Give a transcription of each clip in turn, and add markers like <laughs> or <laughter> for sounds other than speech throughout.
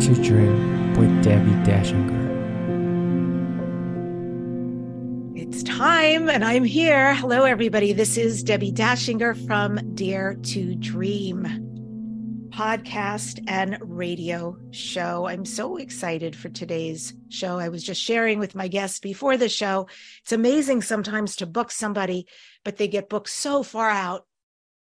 To Dream with Debbi Dachinger. It's time, and I'm here. Hello, everybody. This is Debbi Dachinger from Dare to Dream podcast and radio show. I'm so excited for today's show. I was just sharing with my guests before the show. It's amazing sometimes to book somebody, but they get booked so far out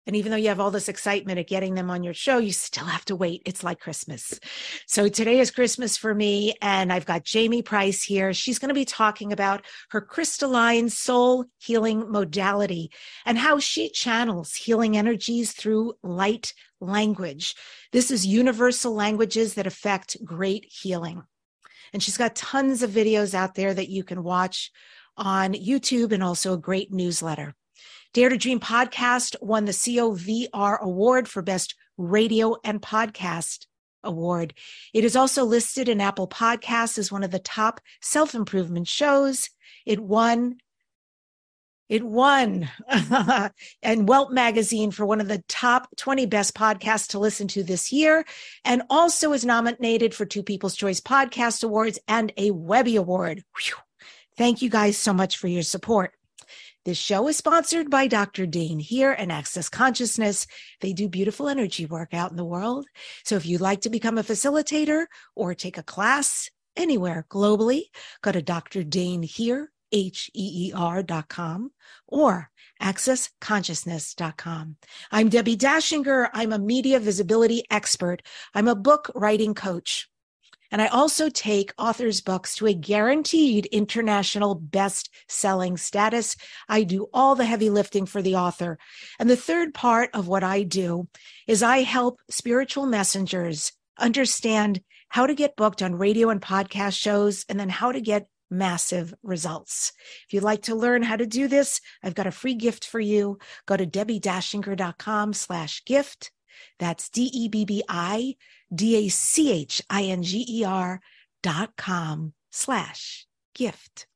and even though you have all this excitement at getting them on your show, you still have to wait. It's like Christmas. So today is Christmas for me. And I've got Jamye Price here. She's going to be talking about her crystalline soul healing modality and how she channels healing energies through light language. This is universal languages that affect great healing. And she's got tons of videos out there that you can watch on YouTube and also a great newsletter. Dare to Dream podcast won the COVR award for best radio and podcast award. It is also listed in Apple Podcasts as one of the top self improvement shows. It won. It won <laughs> and Welt magazine for one of the top 20 best podcasts to listen to this year, and also is nominated for two People's Choice Podcast Awards and a Webby Award. Whew. Thank you guys so much for your support. This show is sponsored by Dr. Dain Heer and Access Consciousness. They do beautiful energy work out in the world. So if you'd like to become a facilitator or take a class anywhere globally, go to Dr. Dain Heer, H-E-E-R dot com or accessconsciousness.com. I'm Debbi Dachinger. I'm a media visibility expert. I'm a book writing coach. And I also take authors' books to a guaranteed international best selling status. I do all the heavy lifting for the author. And the third part of what I do is I help spiritual messengers understand how to get booked on radio and podcast shows and then how to get massive results. If you'd like to learn how to do this, I've got a free gift for you. Go to debbidachinger.com slash gift. That's D-E-B-B-I D-A-C-H-I-N-G-E-R dot com slash gift.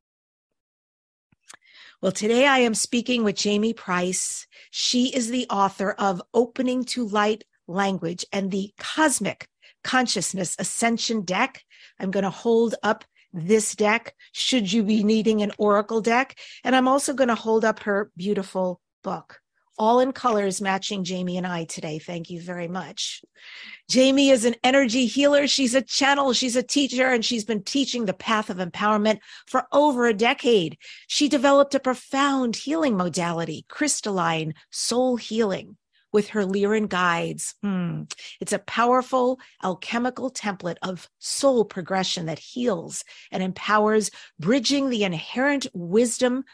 Well, today I am speaking with Jamye Price. She is the author of Opening to Light Language and the Cosmic Consciousness Ascension deck. I'm going to hold up this deck should you be needing an oracle deck. And I'm also going to hold up her beautiful book all in colors matching Jamye and I today. Thank you very much. Jamye is an energy healer. She's a channel. She's a teacher and she's been teaching the path of empowerment for over a decade. She developed a profound healing modality, crystalline soul healing with her Lyran guides. Hmm. It's a powerful alchemical template of soul progression that heals and empowers, bridging the inherent wisdom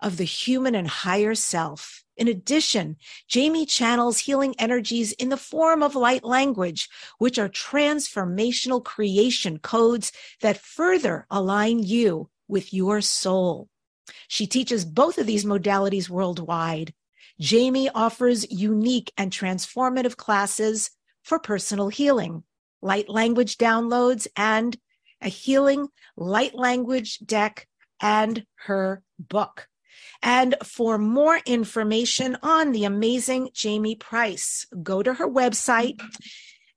of the human and higher self. In addition, Jamye channels healing energies in the form of light language, which are transformational creation codes that further align you with your soul. She teaches both of these modalities worldwide. Jamye offers unique and transformative classes for personal healing, light language downloads, and a healing light language deck and her book. And for more information on the amazing Jamye Price, go to her website.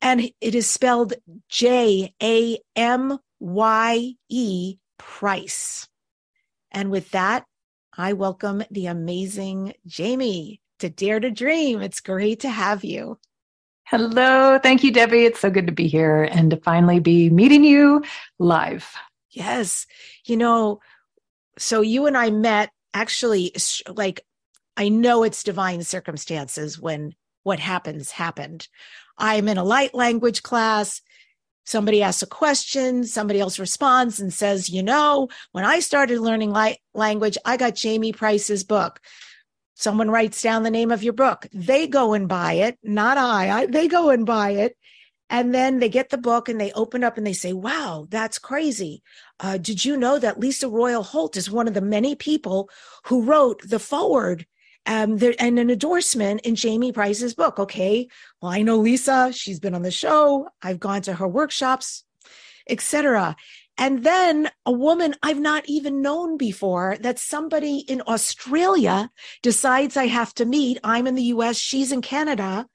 And it is spelled J A M Y E Price. And with that, I welcome the amazing Jamye to Dare to Dream. It's great to have you. Hello. Thank you, Debbi. It's so good to be here and to finally be meeting you live. Yes. You know, so you and I met actually like I know it's divine circumstances when what happens happened. I'm in a light language class. Somebody asks a question, somebody else responds and says, You know, when I started learning light language, I got Jamye Price's book. Someone writes down the name of your book. They go and buy it, not I. I they go and buy it. And then they get the book and they open up and they say, wow, that's crazy. Uh, did you know that Lyssa Royal Holt is one of the many people who wrote the foreword um, there, and an endorsement in Jamye Price's book. Okay, well, I know Lyssa; she's been on the show. I've gone to her workshops, etc. And then a woman I've not even known before that somebody in Australia decides I have to meet. I'm in the US, she's in Canada.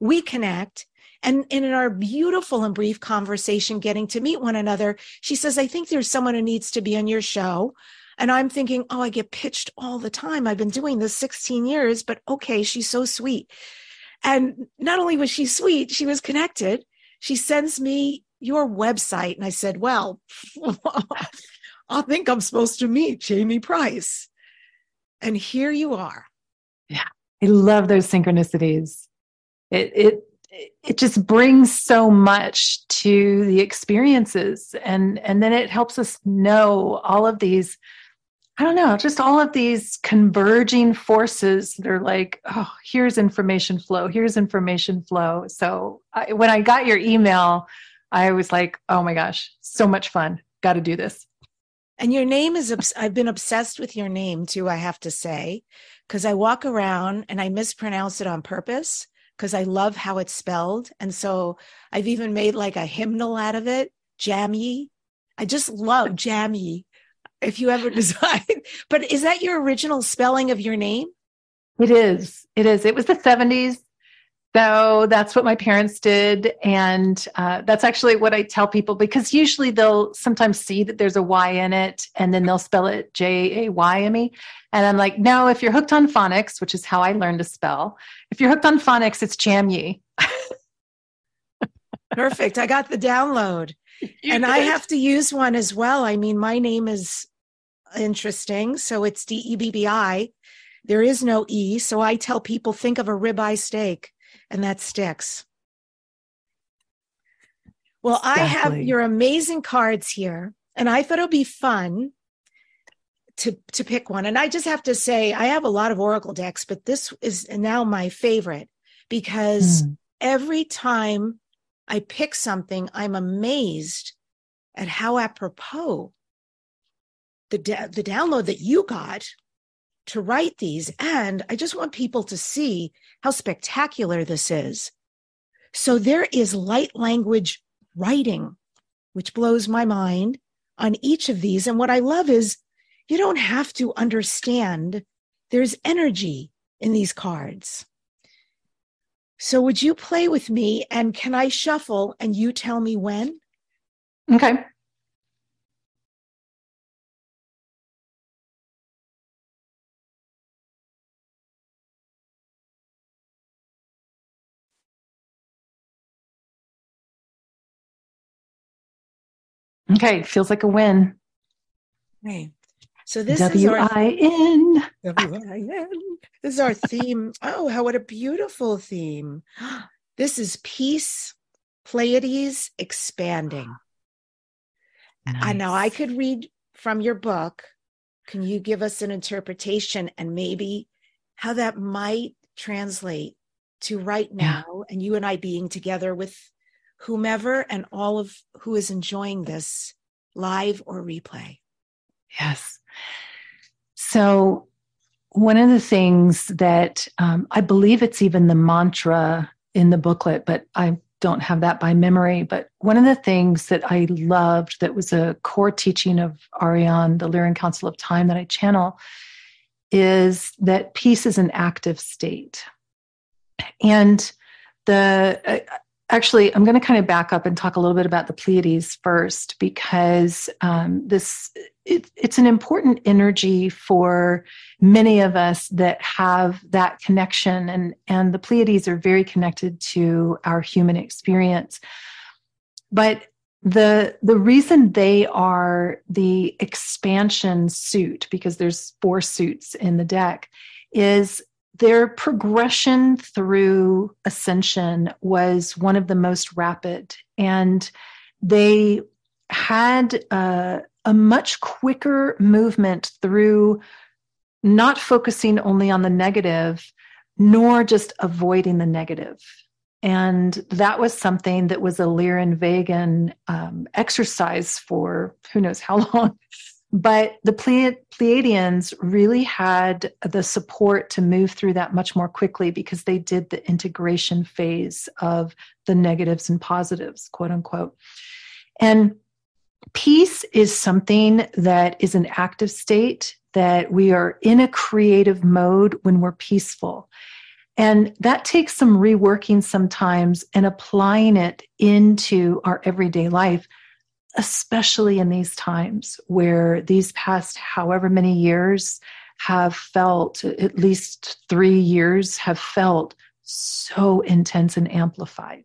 We connect. And, and in our beautiful and brief conversation, getting to meet one another, she says, I think there's someone who needs to be on your show. And I'm thinking, oh, I get pitched all the time. I've been doing this 16 years, but okay, she's so sweet. And not only was she sweet, she was connected. She sends me your website. And I said, well, <laughs> I think I'm supposed to meet Jamye Price. And here you are. Yeah. I love those synchronicities. It, it, it just brings so much to the experiences and and then it helps us know all of these I don't know, just all of these converging forces that are like, oh, here's information flow, here's information flow. So I, when I got your email, I was like, oh my gosh, so much fun. Got to do this. And your name is, I've been obsessed with your name too, I have to say, because I walk around and I mispronounce it on purpose because I love how it's spelled. And so I've even made like a hymnal out of it, Jammy. I just love Jammy if you ever <laughs> decide. But is that your original spelling of your name? It is. It is. It was the 70s. So that's what my parents did. And uh, that's actually what I tell people because usually they'll sometimes see that there's a Y in it and then they'll spell it J A Y M E. And I'm like, no, if you're hooked on phonics, which is how I learned to spell, if you're hooked on phonics, it's Jamye. <laughs> Perfect. I got the download. <laughs> You and did. I have to use one as well. I mean, my name is interesting. So it's D E B B I. There is no E. So I tell people think of a ribeye steak, and that sticks. Well, exactly. I have your amazing cards here, and I thought it would be fun to to pick one. And I just have to say, I have a lot of Oracle decks, but this is now my favorite because mm. every time I pick something, I'm amazed at how apropos the da- the download that you got to write these and I just want people to see how spectacular this is. So there is light language writing which blows my mind on each of these and what I love is you don't have to understand there's energy in these cards. So would you play with me and can I shuffle and you tell me when? Okay. Okay, feels like a win. Okay. So this W-I-N. is our W-I-N. This is our theme. Oh, how what a beautiful theme. This is peace, Pleiades expanding. Nice. I know I could read from your book. Can you give us an interpretation and maybe how that might translate to right now yeah. and you and I being together with whomever and all of who is enjoying this live or replay? Yes. So, one of the things that um, I believe it's even the mantra in the booklet, but I don't have that by memory. But one of the things that I loved that was a core teaching of Ariane, the Lyran Council of Time that I channel, is that peace is an active state. And the actually i'm going to kind of back up and talk a little bit about the pleiades first because um, this it, it's an important energy for many of us that have that connection and and the pleiades are very connected to our human experience. But the the reason they are the expansion suit because there's four suits in the deck is their progression through ascension was one of the most rapid and they had a, a, much quicker movement through not focusing only on the negative nor just avoiding the negative. And that was something that was a Lyran Vegan um, exercise for who knows how <laughs> long but the Pleiadians really had the support to move through that much more quickly because they did the integration phase of the negatives and positives, quote unquote. And peace is something that is an active state that we are in a creative mode when we're peaceful. And that takes some reworking sometimes and applying it into our everyday life especially in these times where these past however many years have felt, at least three years, have felt so intense and amplified.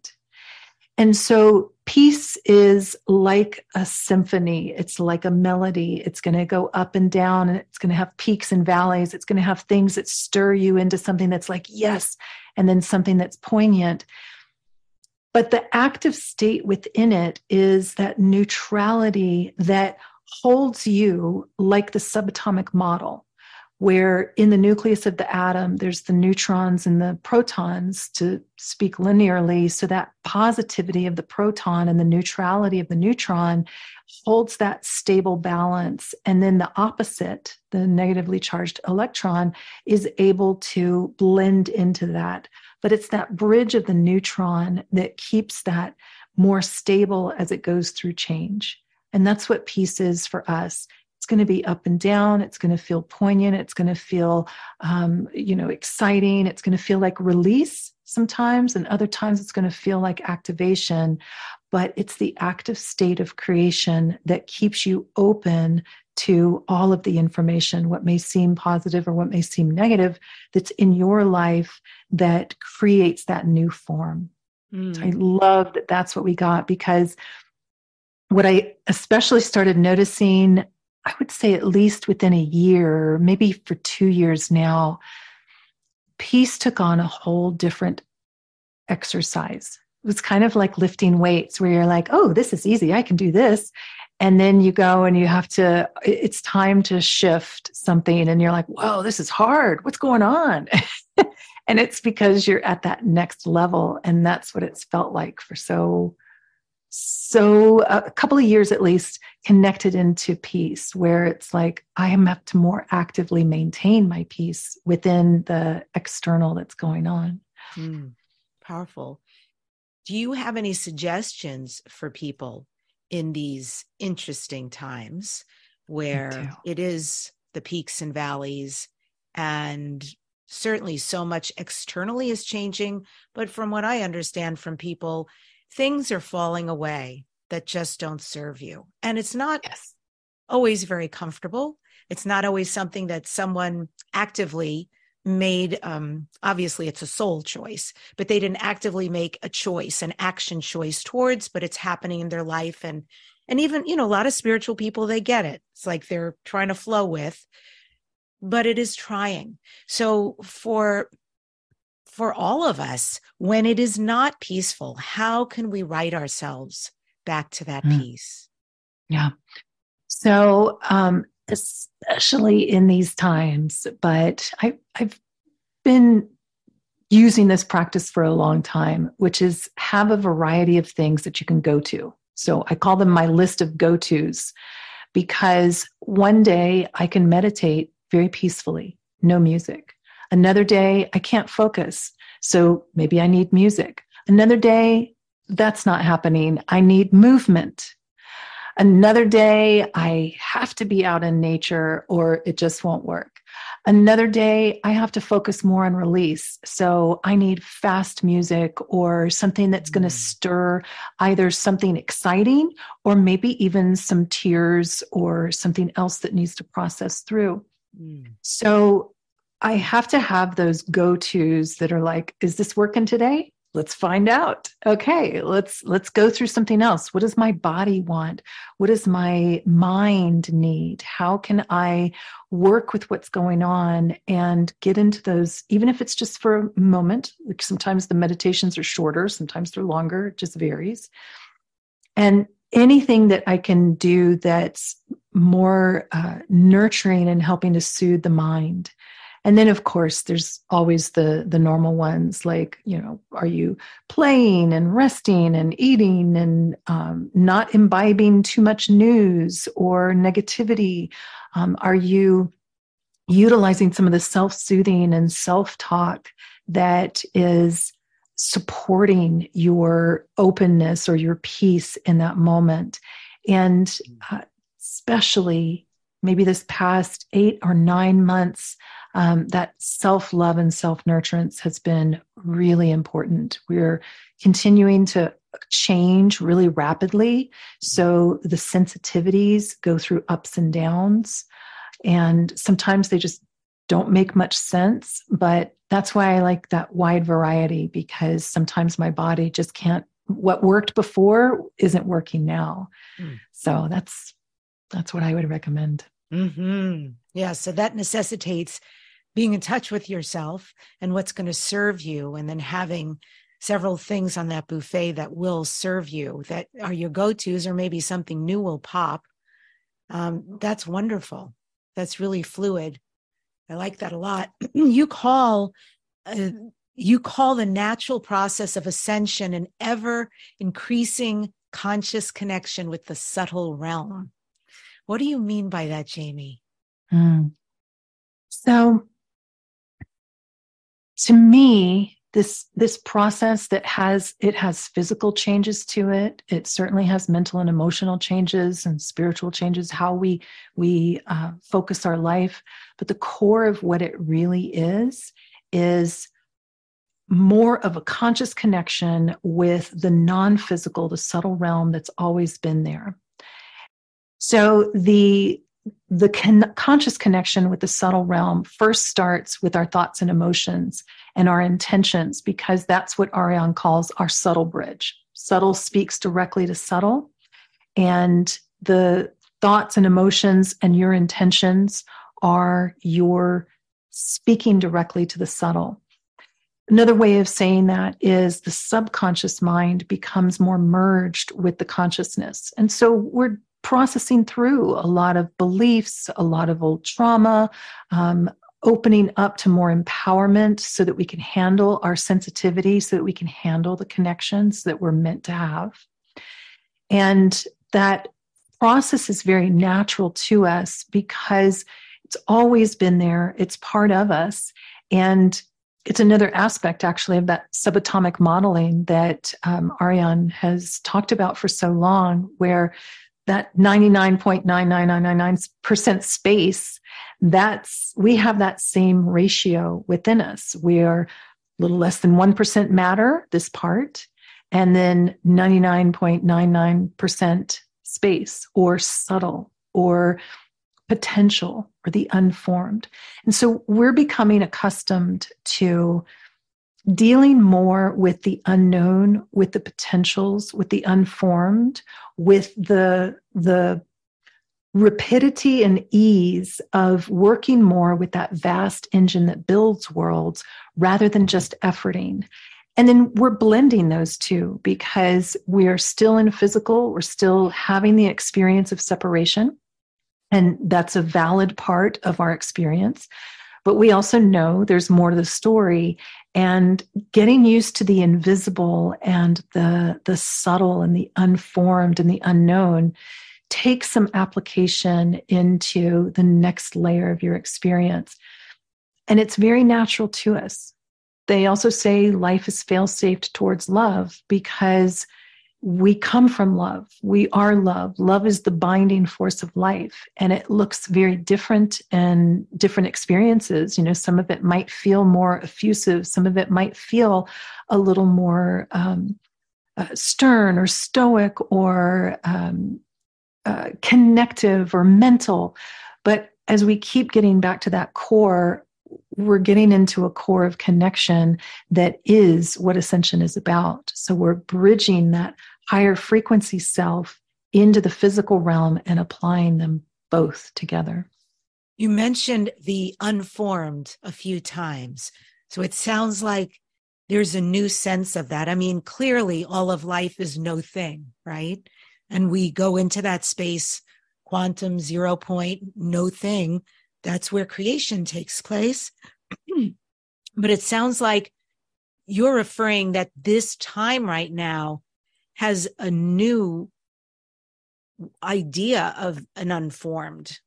And so peace is like a symphony. It's like a melody. It's going to go up and down and it's going to have peaks and valleys. It's going to have things that stir you into something that's like, yes, and then something that's poignant. But the active state within it is that neutrality that holds you like the subatomic model, where in the nucleus of the atom, there's the neutrons and the protons to speak linearly. So that positivity of the proton and the neutrality of the neutron holds that stable balance. And then the opposite, the negatively charged electron, is able to blend into that but it's that bridge of the neutron that keeps that more stable as it goes through change. And that's what peace is for us. It's going to be up and down. It's going to feel poignant. It's going to feel, um, you know, exciting. It's going to feel like release sometimes, and other times it's going to feel like activation. But it's the active state of creation that keeps you open to all of the information, what may seem positive or what may seem negative, that's in your life that creates that new form. Mm. I love that that's what we got because what I especially started noticing, I would say at least within a year, maybe for two years now, peace took on a whole different exercise. It was kind of like lifting weights where you're like, oh, this is easy. I can do this and then you go and you have to it's time to shift something and you're like whoa this is hard. What's going on? <laughs> And it's because you're at that next level and that's what it's felt like for so so a couple of years at least connected into peace where it's like i am have to more actively maintain my peace within the external that's going on. Mm, powerful. Do you have any suggestions for people in these interesting times where it is the peaks and valleys and certainly so much externally is changing but from what i understand from people things are falling away that just don't serve you. And it's not yes. always very comfortable. It's not always something that someone actively made um obviously it's a soul choice but they didn't actively make a choice an action choice towards but it's happening in their life. And and even you know a lot of spiritual people they get it. It's like they're trying to flow with but it is trying. So for for all of us when it is not peaceful how can we right ourselves back to that mm. peace? Yeah. So um especially in these times. But I, I've been using this practice for a long time, which is have a variety of things that you can go to. So I call them my list of go tos because one day I can meditate very peacefully, no music. Another day I can't focus. So maybe I need music. Another day that's not happening. I need movement. Another day, I have to be out in nature or it just won't work. Another day, I have to focus more on release. So I need fast music or something that's going to mm. stir either something exciting or maybe even some tears or something else that needs to process through. Mm. So I have to have those go tos that are like, is this working today? Let's find out. Okay let's let's go through something else. What does my body want? What does my mind need? How can i work with what's going on and get into those even if it's just for a moment? Like sometimes the meditations are shorter sometimes they're longer it just varies. And anything that i can do that's more uh, nurturing and helping to soothe the mind and then of course there's always the the normal ones like you know are you playing and resting and eating and um, not imbibing too much news or negativity? Um, are you utilizing some of the self-soothing and self-talk that is supporting your openness or your peace in that moment? And uh, especially maybe this past eight or nine months um, that self love and self nurturance has been really important. We're continuing to change really rapidly. So the sensitivities go through ups and downs. And sometimes they just don't make much sense. But that's why I like that wide variety because sometimes my body just can't, what worked before isn't working now. Mm. So that's that's what I would recommend. Mm-hmm. Yeah. So that necessitates being in touch with yourself and what's going to serve you, and then having several things on that buffet that will serve you that are your go tos, or maybe something new will pop. Um, that's wonderful. That's really fluid. I like that a lot. <clears throat> you call uh, you call the natural process of ascension an ever increasing conscious connection with the subtle realm. What do you mean by that, Jamye? Mm. So, to me, this this process that has it has physical changes to it. It certainly has mental and emotional changes and spiritual changes how we we uh, focus our life. But the core of what it really is is more of a conscious connection with the non-physical the subtle realm that's always been there. So the the con- conscious connection with the subtle realm first starts with our thoughts and emotions and our intentions because that's what Ariane calls our subtle bridge. Subtle speaks directly to subtle, and the thoughts and emotions and your intentions are your speaking directly to the subtle. Another way of saying that is the subconscious mind becomes more merged with the consciousness. And so we're processing through a lot of beliefs, a lot of old trauma, um, opening up to more empowerment so that we can handle our sensitivity, so that we can handle the connections that we're meant to have. And that process is very natural to us because it's always been there, it's part of us. And it's another aspect, actually, of that subatomic modeling that um, Ariane has talked about for so long, where that 99.99999% space that's we have that same ratio within us. We are a little less than 1% matter this part and then 99.99% space or subtle or potential or the unformed. And so we're becoming accustomed to dealing more with the unknown with the potentials with the unformed with the the rapidity and ease of working more with that vast engine that builds worlds rather than just efforting. And then we're blending those two because we're still in physical we're still having the experience of separation. And that's a valid part of our experience. But we also know there's more to the story and getting used to the invisible and the the subtle and the unformed and the unknown takes some application into the next layer of your experience. And it's very natural to us. They also say life is fail safe towards love because we come from love. We are love. Love is the binding force of life. And it looks very different in different experiences. You know, some of it might feel more effusive, some of it might feel a little more um, uh, stern or stoic or um, uh, connective or mental. But as we keep getting back to that core, we're getting into a core of connection that is what ascension is about. So we're bridging that higher frequency self into the physical realm and applying them both together. You mentioned the unformed a few times. So it sounds like there's a new sense of that. I mean, clearly all of life is no thing, right? And we go into that space, quantum zero point, no thing. That's where creation takes place. <clears throat> but it sounds like you're referring that this time right now has a new idea of an unformed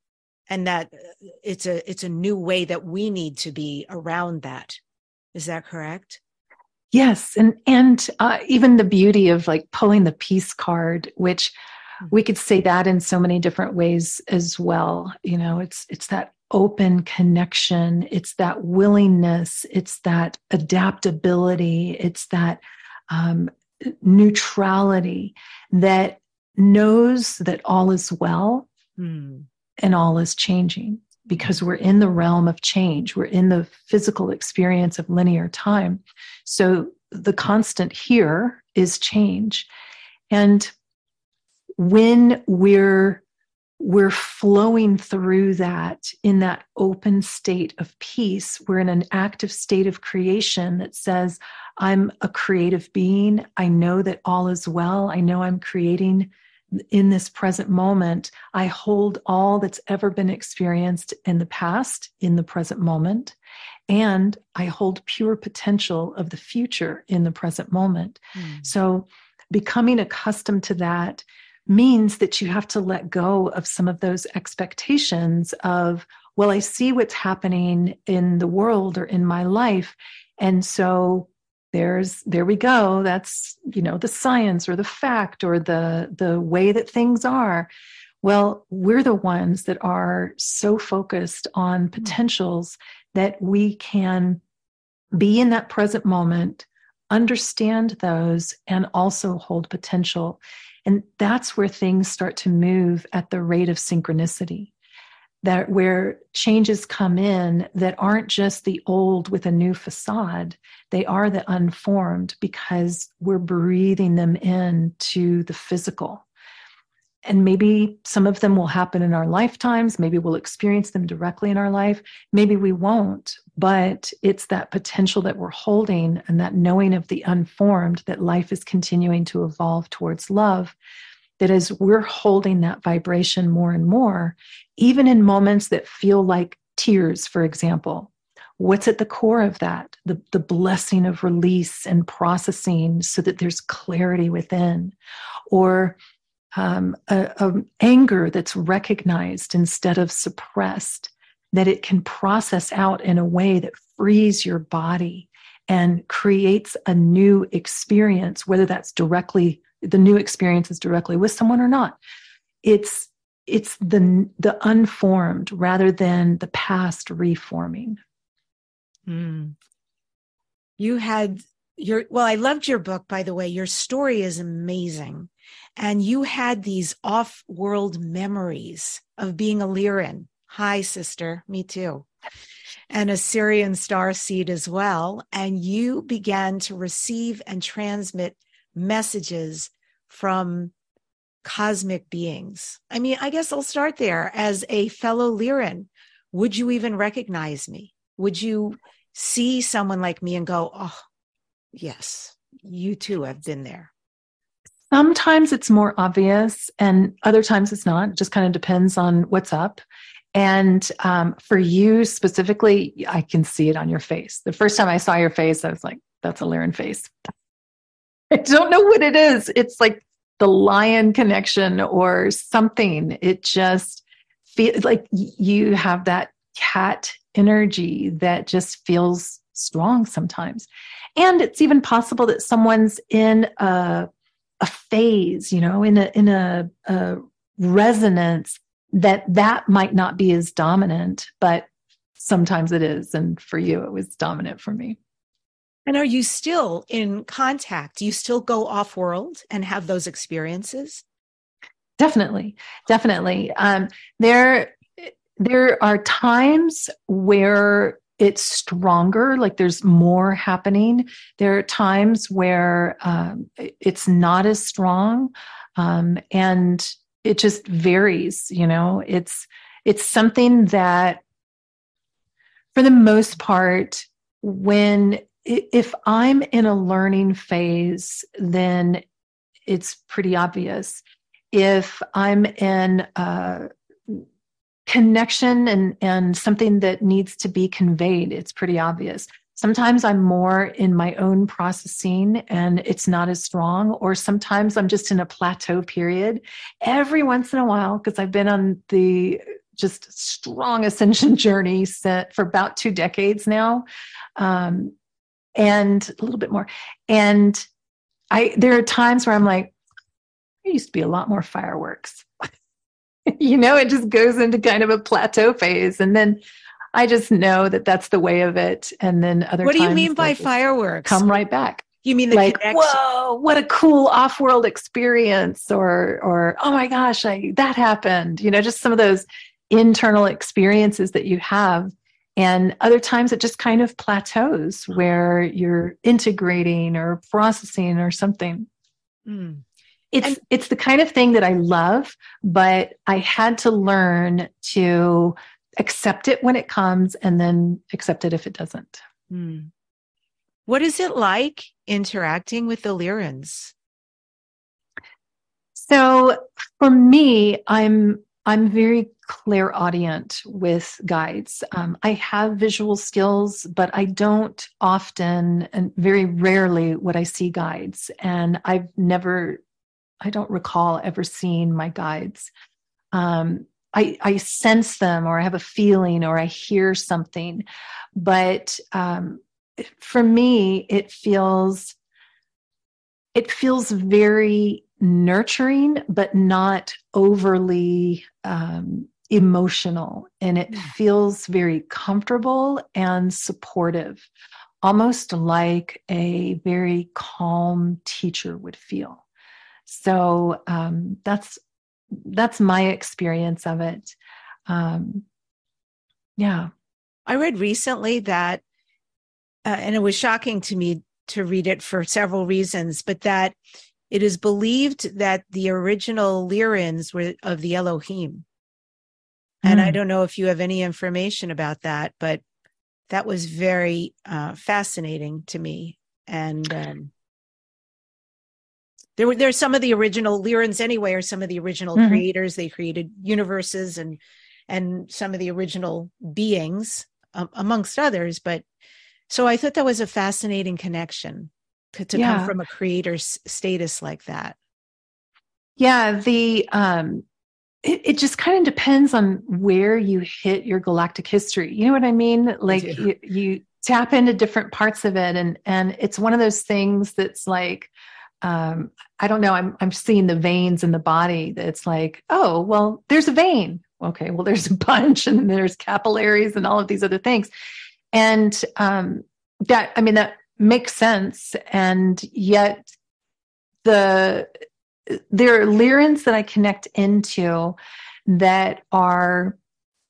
and that it's a it's a new way that we need to be around that. Is that correct? Yes. And and uh, even the beauty of like pulling the peace card which hmm. we could say that in so many different ways as well. You know it's it's that open connection. It's that willingness. It's that adaptability. It's that um, neutrality that knows that all is well mm. and all is changing because we're in the realm of change. We're in the physical experience of linear time. So the constant here is change. And when we're we're flowing through that in that open state of peace. We're in an active state of creation that says, I'm a creative being. I know that all is well. I know I'm creating in this present moment, I hold all that's ever been experienced in the past in the present moment. And I hold pure potential of the future in the present moment. Mm. So, becoming accustomed to that means that you have to let go of some of those expectations of, well, I see what's happening in the world or in my life. And so there's there we go that's you know the science or the fact or the the way that things are well we're the ones that are so focused on hmm. potentials that we can be in that present moment understand those and also hold potential and that's where things start to move at the rate of synchronicity that where changes come in that aren't just the old with a new facade they are the unformed because we're breathing them in to the physical and maybe some of them will happen in our lifetimes. Maybe we'll experience them directly in our life. Maybe we won't but it's that potential that we're holding and that knowing of the unformed that life is continuing to evolve towards love that as we're holding that vibration more and more, even in moments that feel like tears, for example, what's at the core of that? The, the blessing of release and processing so that there's clarity within, or um, a, a anger that's recognized instead of suppressed, that it can process out in a way that frees your body and creates a new experience, whether that's directly the new experience is directly with someone or not. It's it's the the unformed rather than the past reforming. Mm. You had your well, I loved your book, by the way. Your story is amazing. And you had these off-world memories of being a Lyran. Hi, sister. Me too. And a Sirian star seed as well. And you began to receive and transmit messages from cosmic beings. I mean, I guess I'll start there. As a fellow Lyran, would you even recognize me? Would you see someone like me and go, oh, yes, you too have been there? Sometimes it's more obvious, and other times it's not. It just kind of depends on what's up. And um, for you specifically, I can see it on your face. The first time I saw your face, I was like, that's a Lyran face. <laughs> I don't know what it is. It's like the lion connection or something. It just feels like you have that cat energy that just feels strong sometimes. And it's even possible that someone's in a, a phase, you know, in a in a, a resonance that that might not be as dominant, but sometimes it is. And for you, it was dominant for me. And are you still in contact? Do you still go off world and have those experiences? Definitely, definitely. Um, there, there are times where it's stronger, like there's more happening. There are times where um, it's not as strong, um, and it just varies. You know, it's it's something that, for the most part, when if I'm in a learning phase, then it's pretty obvious. If I'm in a, connection and and something that needs to be conveyed it's pretty obvious. Sometimes i'm more in my own processing and it's not as strong or sometimes i'm just in a plateau period. Every once in a while because i've been on the just strong ascension <laughs> journey set for about two decades now um, and a little bit more. And i there are times where i'm like there used to be a lot more fireworks <laughs> <laughs> you know, it just goes into kind of a plateau phase. And then I just know that that's the way of it. And then other What do you mean by fireworks? Come right back. You mean the like, connection? whoa, what a cool off-world experience, or or oh my gosh, I, that happened. You know, just some of those internal experiences that you have. And other times it just kind of plateaus where you're integrating or processing or something. Mm it's and, it's the kind of thing that I love, but I had to learn to accept it when it comes and then accept it if it doesn't. Hmm. What is it like interacting with the Lyrans? So for me, I'm I'm very clairaudient with guides. Um, I have visual skills, but I don't often and very rarely would I see guides. And I've never I don't recall ever seeing my guides. Um, I, I, sense them, or I have a feeling, or I hear something. But um, for me, it feels it feels very nurturing, but not overly um, emotional, and it feels very comfortable and supportive, almost like a very calm teacher would feel. So um, that's that's my experience of it. Um, yeah, I read recently that, uh, and it was shocking to me to read it for several reasons, but that it is believed that the original Lyrans were of the Elohim. And I hmm. don't know if you have any information about that, but that was very uh, fascinating to me. And um, there were there's some of the original Lyrans anyway, or some of the original mm-hmm. creators. They created universes and and some of the original beings, um, amongst others. But so I thought that was a fascinating connection to, to yeah. come from a creator's status like that. Yeah, the um, it, it just kind of depends on where you hit your galactic history. You know what I mean? Like you, you tap into different parts of it, and and it's one of those things that's like um, I don't know. I'm I'm seeing the veins in the body. It's like, oh, well, there's a vein. Okay, well, <laughs> there's a bunch, and there's capillaries and all of these other things, and um, that I mean that makes sense. And yet, the there are Lyrans that I connect into that are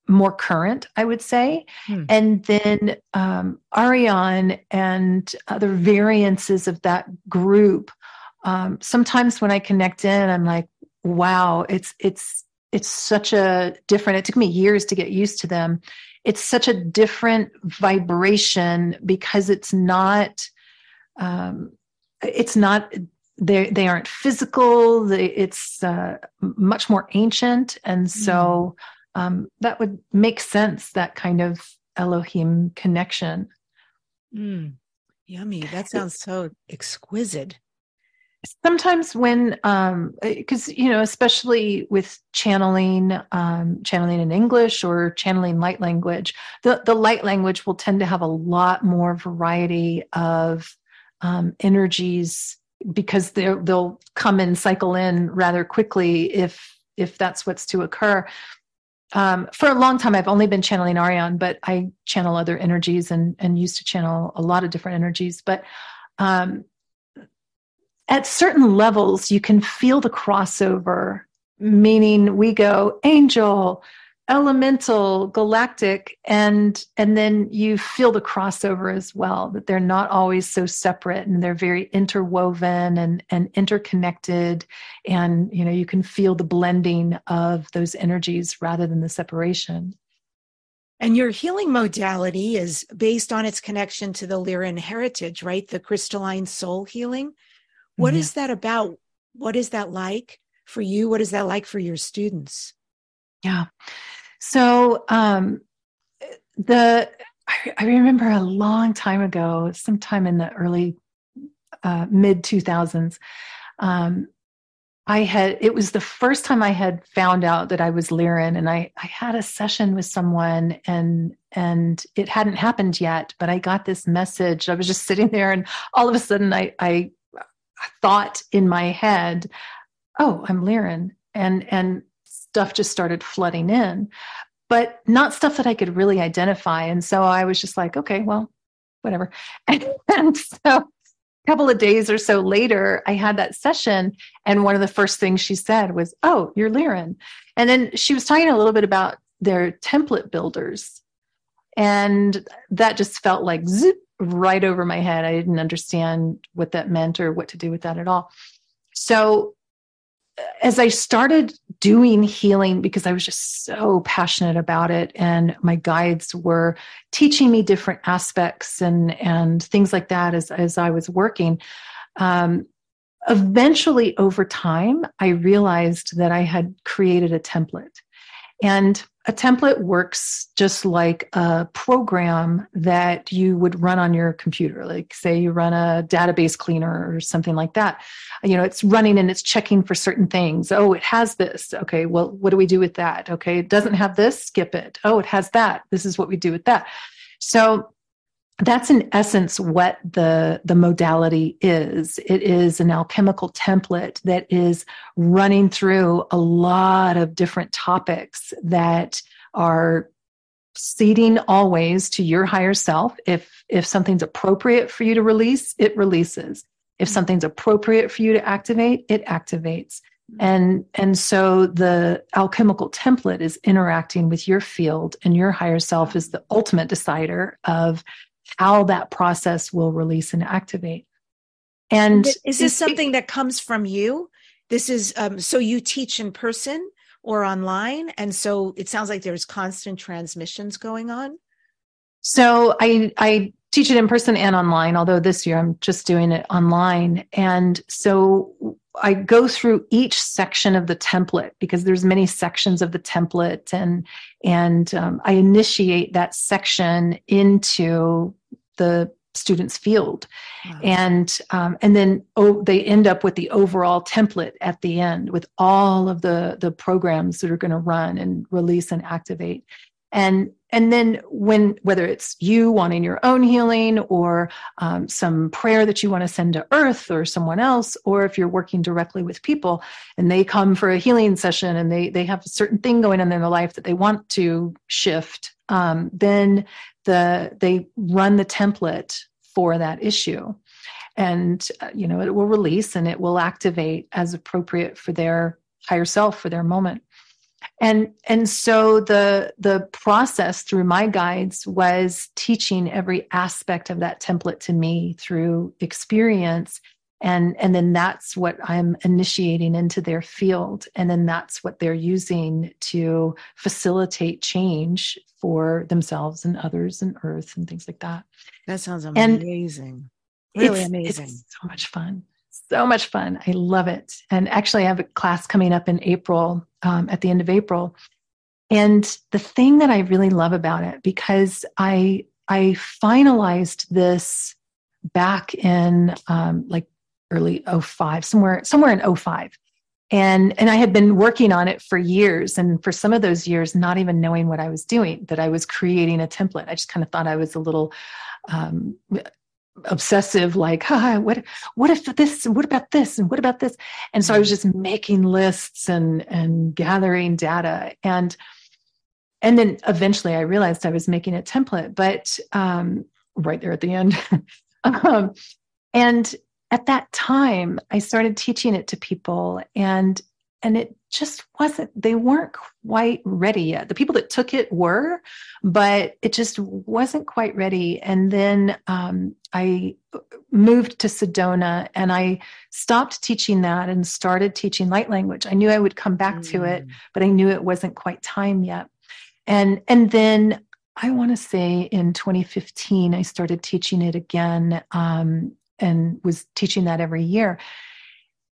more current, I would say. Hmm. And then um, Arion and other variances of that group um, sometimes when I connect in, I'm like, wow, it's it's it's such a different. It took me years to get used to them. It's such a different vibration because it's not. Um, it's not they they aren't physical they, it's uh, much more ancient and so mm. um, that would make sense that kind of elohim connection mm. yummy that sounds so exquisite sometimes when um because you know especially with channeling um channeling in english or channeling light language the the light language will tend to have a lot more variety of um energies because they they'll come and cycle in rather quickly if if that's what's to occur. Um, for a long time i've only been channeling arion but i channel other energies and and used to channel a lot of different energies. But um, at certain levels, you can feel the crossover, meaning we go angel, elemental, galactic, and and then you feel the crossover as well, that they're not always so separate and they're very interwoven and, and interconnected. And you know, you can feel the blending of those energies rather than the separation. And your healing modality is based on its connection to the Lyran heritage, right? The crystalline soul healing. What mm-hmm. is that about? What is that like for you? What is that like for your students? Yeah. So um, the I, I, remember a long time ago, sometime in the early uh, mid 2000s, um, I had it was the first time I had found out that I was Lyran, and I I had a session with someone, and and it hadn't happened yet, but I got this message. I was just sitting there, and all of a sudden, I I thought in my head, "Oh, I'm Lyran," and and stuff just started flooding in, but not stuff that I could really identify. And so I was just like, "Okay, well, whatever," and, <laughs> and so a couple of days or so later, I had that session, and one of the first things she said was, "Oh, you're Lyran," and then she was talking a little bit about their template builders, and that just felt like zip right over my head. I didn't understand what that meant or what to do with that at all. So as I started doing healing, because I was just so passionate about it, and my guides were teaching me different aspects and and things like that as as I was working. Um, eventually, over time, I realized that I had created a template, and a template works just like a program that you would run on your computer. Like say you run a database cleaner or something like that. You know it's running and it's checking for certain things. Oh it has this. Okay well what do we do with that? Okay it doesn't have this? Skip it. Oh it has that. This is what we do with that. So that's in essence what the the modality is. It is an alchemical template that is running through a lot of different topics that are seeding always to your higher self. If if something's appropriate for you to release it releases. If something's appropriate for you to activate it activates. And and so the alchemical template is interacting with your field and your higher self is the ultimate decider of how that process will release and activate. And is this something that comes from you? This is um, so you teach in person or online, and so it sounds like there's constant transmissions going on. So I I teach it in person and online. Although this year I'm just doing it online, and so I go through each section of the template because there's many sections of the template, and and um, I initiate that section into the student's field wow. and um, and then oh, they end up with the overall template at the end with all of the the programs that are going to run and release and activate and and then when whether it's you wanting your own healing or um, some prayer that you want to send to earth or someone else or if you're working directly with people and they come for a healing session and they they have a certain thing going on in their life that they want to shift um, then the they run the template for that issue. And uh, you know it will release and it will activate as appropriate for their higher self for their moment and and so the the process through my guides was teaching every aspect of that template to me through experience. And and then that's what i'm initiating into their field. And then that's what they're using to facilitate change for themselves and others and earth and things like that. That sounds amazing. and really it's, amazing. it's so much fun so much fun. I love it. And actually, I have a class coming up in April, um, at the end of April. And the thing that I really love about it, because I I finalized this back in um, like early 05, somewhere somewhere in 05. And and I had been working on it for years, and for some of those years, not even knowing what I was doing, that I was creating a template. I just kind of thought I was a little um, obsessive like Haha, what what if this and what about this and what about this? And so i was just making lists and and gathering data. And and then eventually i realized i was making a template but um, right there at the end. <laughs> Um, and at that time i started teaching it to people and and it just wasn't they weren't quite ready yet the people that took it were but it just wasn't quite ready and then um, i moved to sedona and i stopped teaching that and started teaching light language i knew i would come back mm. to it mm. but i knew it wasn't quite time yet and and then i want to say in 2015 i started teaching it again um, and was teaching that every year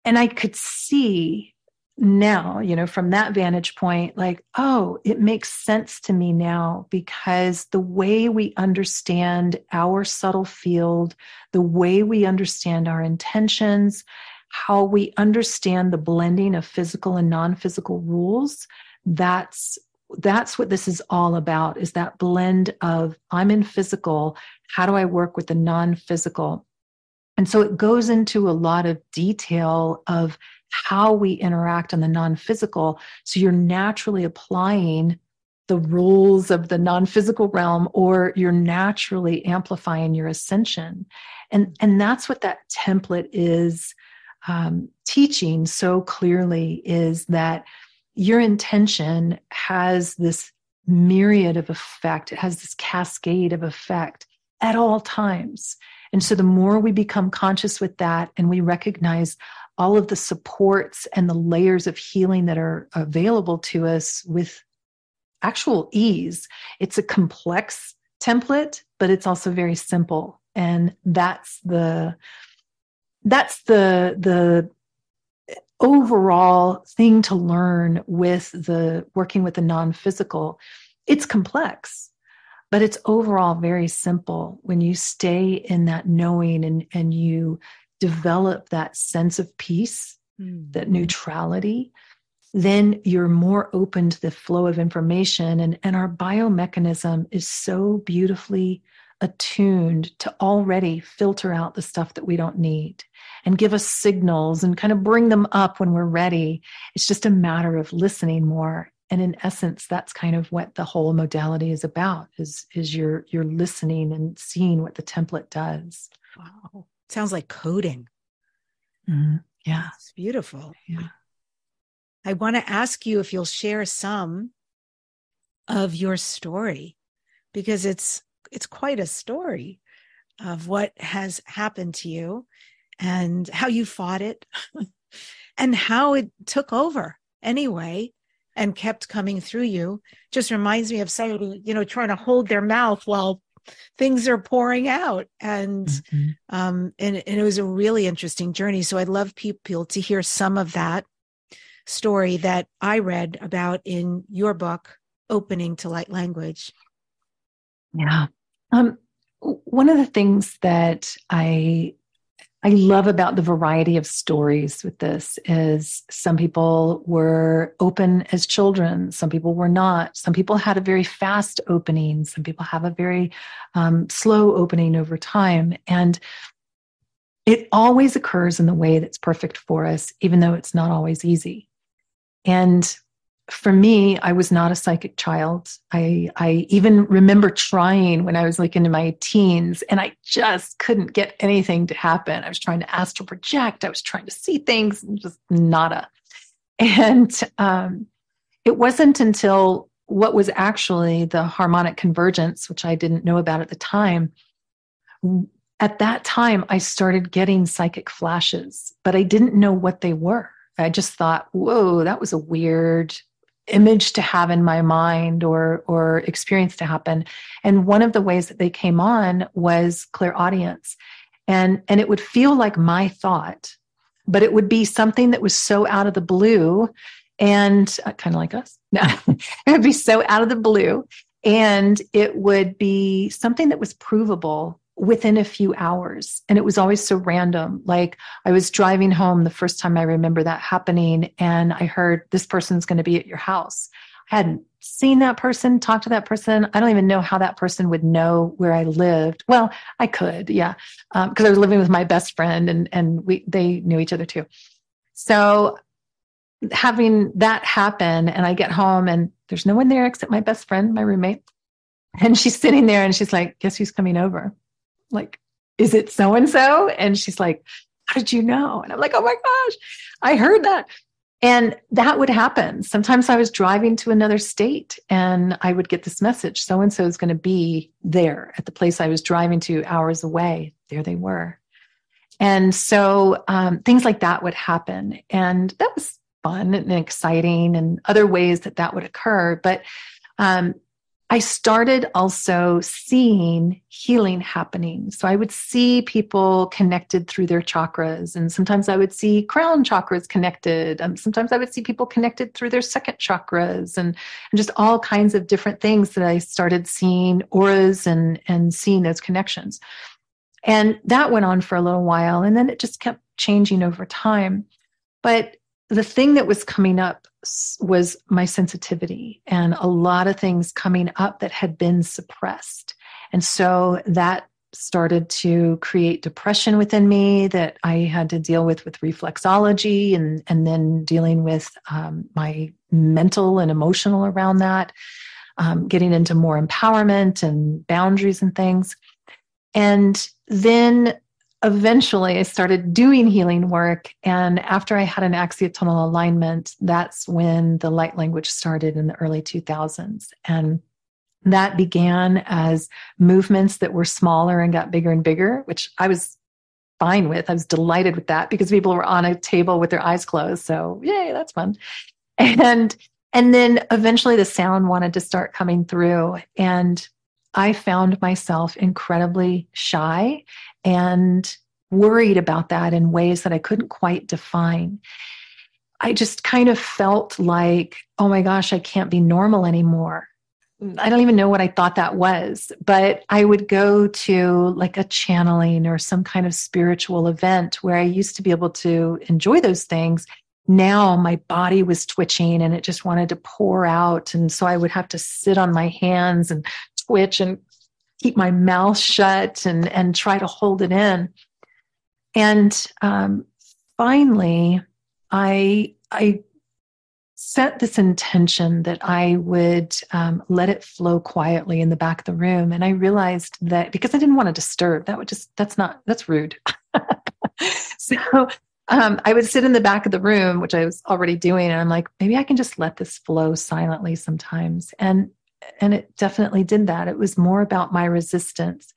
and i could see now, you know, from that vantage point, like, oh, it makes sense to me now because the way we understand our subtle field, the way we understand our intentions, how we understand the blending of physical and non-physical rules, that's that's what this is all about is that blend of i'm in physical how do i work with the non-physical? And so it goes into a lot of detail of how we interact on the non physical. So you're naturally applying the rules of the non physical realm, or you're naturally amplifying your ascension. And, and that's what that template is um, teaching so clearly is that your intention has this myriad of effect, it has this cascade of effect at all times. And so the more we become conscious with that and we recognize all of the supports and the layers of healing that are available to us with actual ease, it's a complex template, but it's also very simple. And that's the that's the the overall thing to learn with the working with the non-physical. It's complex but it's overall very simple. When you stay in that knowing and and you develop that sense of peace mm. that neutrality then you're more open to the flow of information. And and our biomechanism is so beautifully attuned to already filter out the stuff that we don't need and give us signals and kind of bring them up when we're ready. It's just a matter of listening more. And in essence that's kind of what the whole modality is about is is you're you're listening and seeing what the template does. Wow sounds like coding. Mm-hmm. yeah. It's beautiful. Yeah. I want to ask you if you'll share some of your story because it's it's quite a story of what has happened to you and how you fought it <laughs> and how it took over anyway and kept coming through you. Just reminds me of somebody, you know, trying to hold their mouth while things are pouring out. And, mm-hmm. um, and, and it was a really interesting journey. So I'd love people to hear some of that story that I read about in your book, Opening to Light Language. Yeah. Um, one of the things that I I love about the variety of stories with this is some people were open as children, some people were not. Some people had a very fast opening, some people have a very um, slow opening over time. And it always occurs in the way that's perfect for us, even though it's not always easy. And for me, I was not a psychic child. I, I even remember trying when I was like into my teens and I just couldn't get anything to happen. I was trying to astral project. I was trying to see things just nada. And um, it wasn't until what was actually the harmonic convergence, which I didn't know about at the time. At that time, I started getting psychic flashes, but I didn't know what they were. I just thought, whoa, that was a weird image to have in my mind or or experience to happen. And one of the ways that they came on was clairaudience. And and it would feel like my thought but it would be something that was so out of the blue and uh, kind of like us. <laughs> No it would be so out of the blue and it would be something that was provable within a few hours. And it was always so random. Like I was driving home the first time I remember that happening, and I heard this person's going to be at your house. I hadn't seen that person, talked to that person. I don't even know how that person would know where I lived. Well, I could, yeah, because um, I was living with my best friend, and and we they knew each other too. So having that happen, and I get home, and there's no one there except my best friend, my roommate, and she's sitting there, and she's like, "Guess who's coming over?" Like, is it so and so? And she's like, how did you know? And I'm like, oh my gosh, I heard that. And that would happen. Sometimes I was driving to another state and I would get this message so and so is going to be there at the place I was driving to hours away. There they were. And so um, things like that would happen. And that was fun and exciting and other ways that that would occur. But um, I started also seeing healing happening. So I would see people connected through their chakras, and sometimes I would see crown chakras connected. Um, sometimes I would see people connected through their second chakras, and, and just all kinds of different things that I started seeing auras and and seeing those connections. And that went on for a little while, and then it just kept changing over time. But the thing that was coming up was my sensitivity and a lot of things coming up that had been suppressed. And so that started to create depression within me that I had to deal with with reflexology and, and then dealing with um, my mental and emotional around that, um, getting into more empowerment and boundaries and things. And then eventually I started doing healing work. And after I had an axiotonal alignment, that's when the light language started in the early 2000s. And that began as movements that were smaller and got bigger and bigger, which I was fine with. I was delighted with that because people were on a table with their eyes closed. So, yay, that's fun. And and then eventually the sound wanted to start coming through and I found myself incredibly shy and worried about that in ways that I couldn't quite define. I just kind of felt like, oh my gosh, I can't be normal anymore. I don't even know what I thought that was, but I would go to like a channeling or some kind of spiritual event where I used to be able to enjoy those things. Now my body was twitching and it just wanted to pour out. And so I would have to sit on my hands and twitch and keep my mouth shut and and try to hold it in. And um, finally i i set this intention that i would um, let it flow quietly in the back of the room. And i realized that because i didn't want to disturb that would just that's not that's rude. <laughs> So um, I would sit in the back of the room, which I was already doing, and I'm like, maybe I can just let this flow silently sometimes. And and it definitely did that. It was more about my resistance.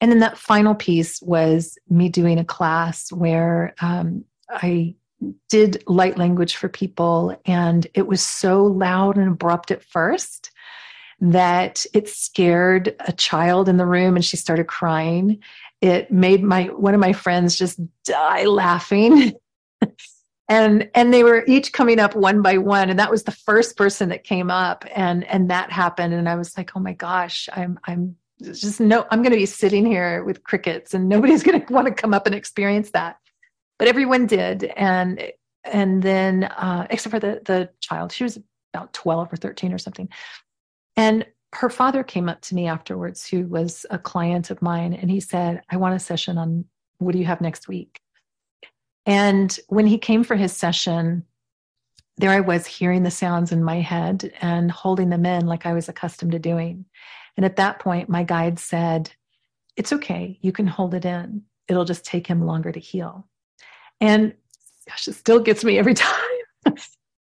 And then that final piece was me doing a class where um, I did light language for people, and it was so loud and abrupt at first that it scared a child in the room and she started crying it made my one of my friends just die laughing <laughs> and and they were each coming up one by one. And that was the first person that came up and and that happened. And i was like oh my gosh i'm i'm just no i'm going to be sitting here with crickets and nobody's going to want to come up and experience that. But everyone did. And and then uh, except for the the child. She was about 12 or 13 or something. And her father came up to me afterwards who was a client of mine. And he said i want a session on what do you have next week and when he came for his session, there I was hearing the sounds in my head and holding them in like I was accustomed to doing. And at that point, my guide said, It's okay. You can hold it in. It'll just take him longer to heal. And gosh, it still gets me every <laughs> time.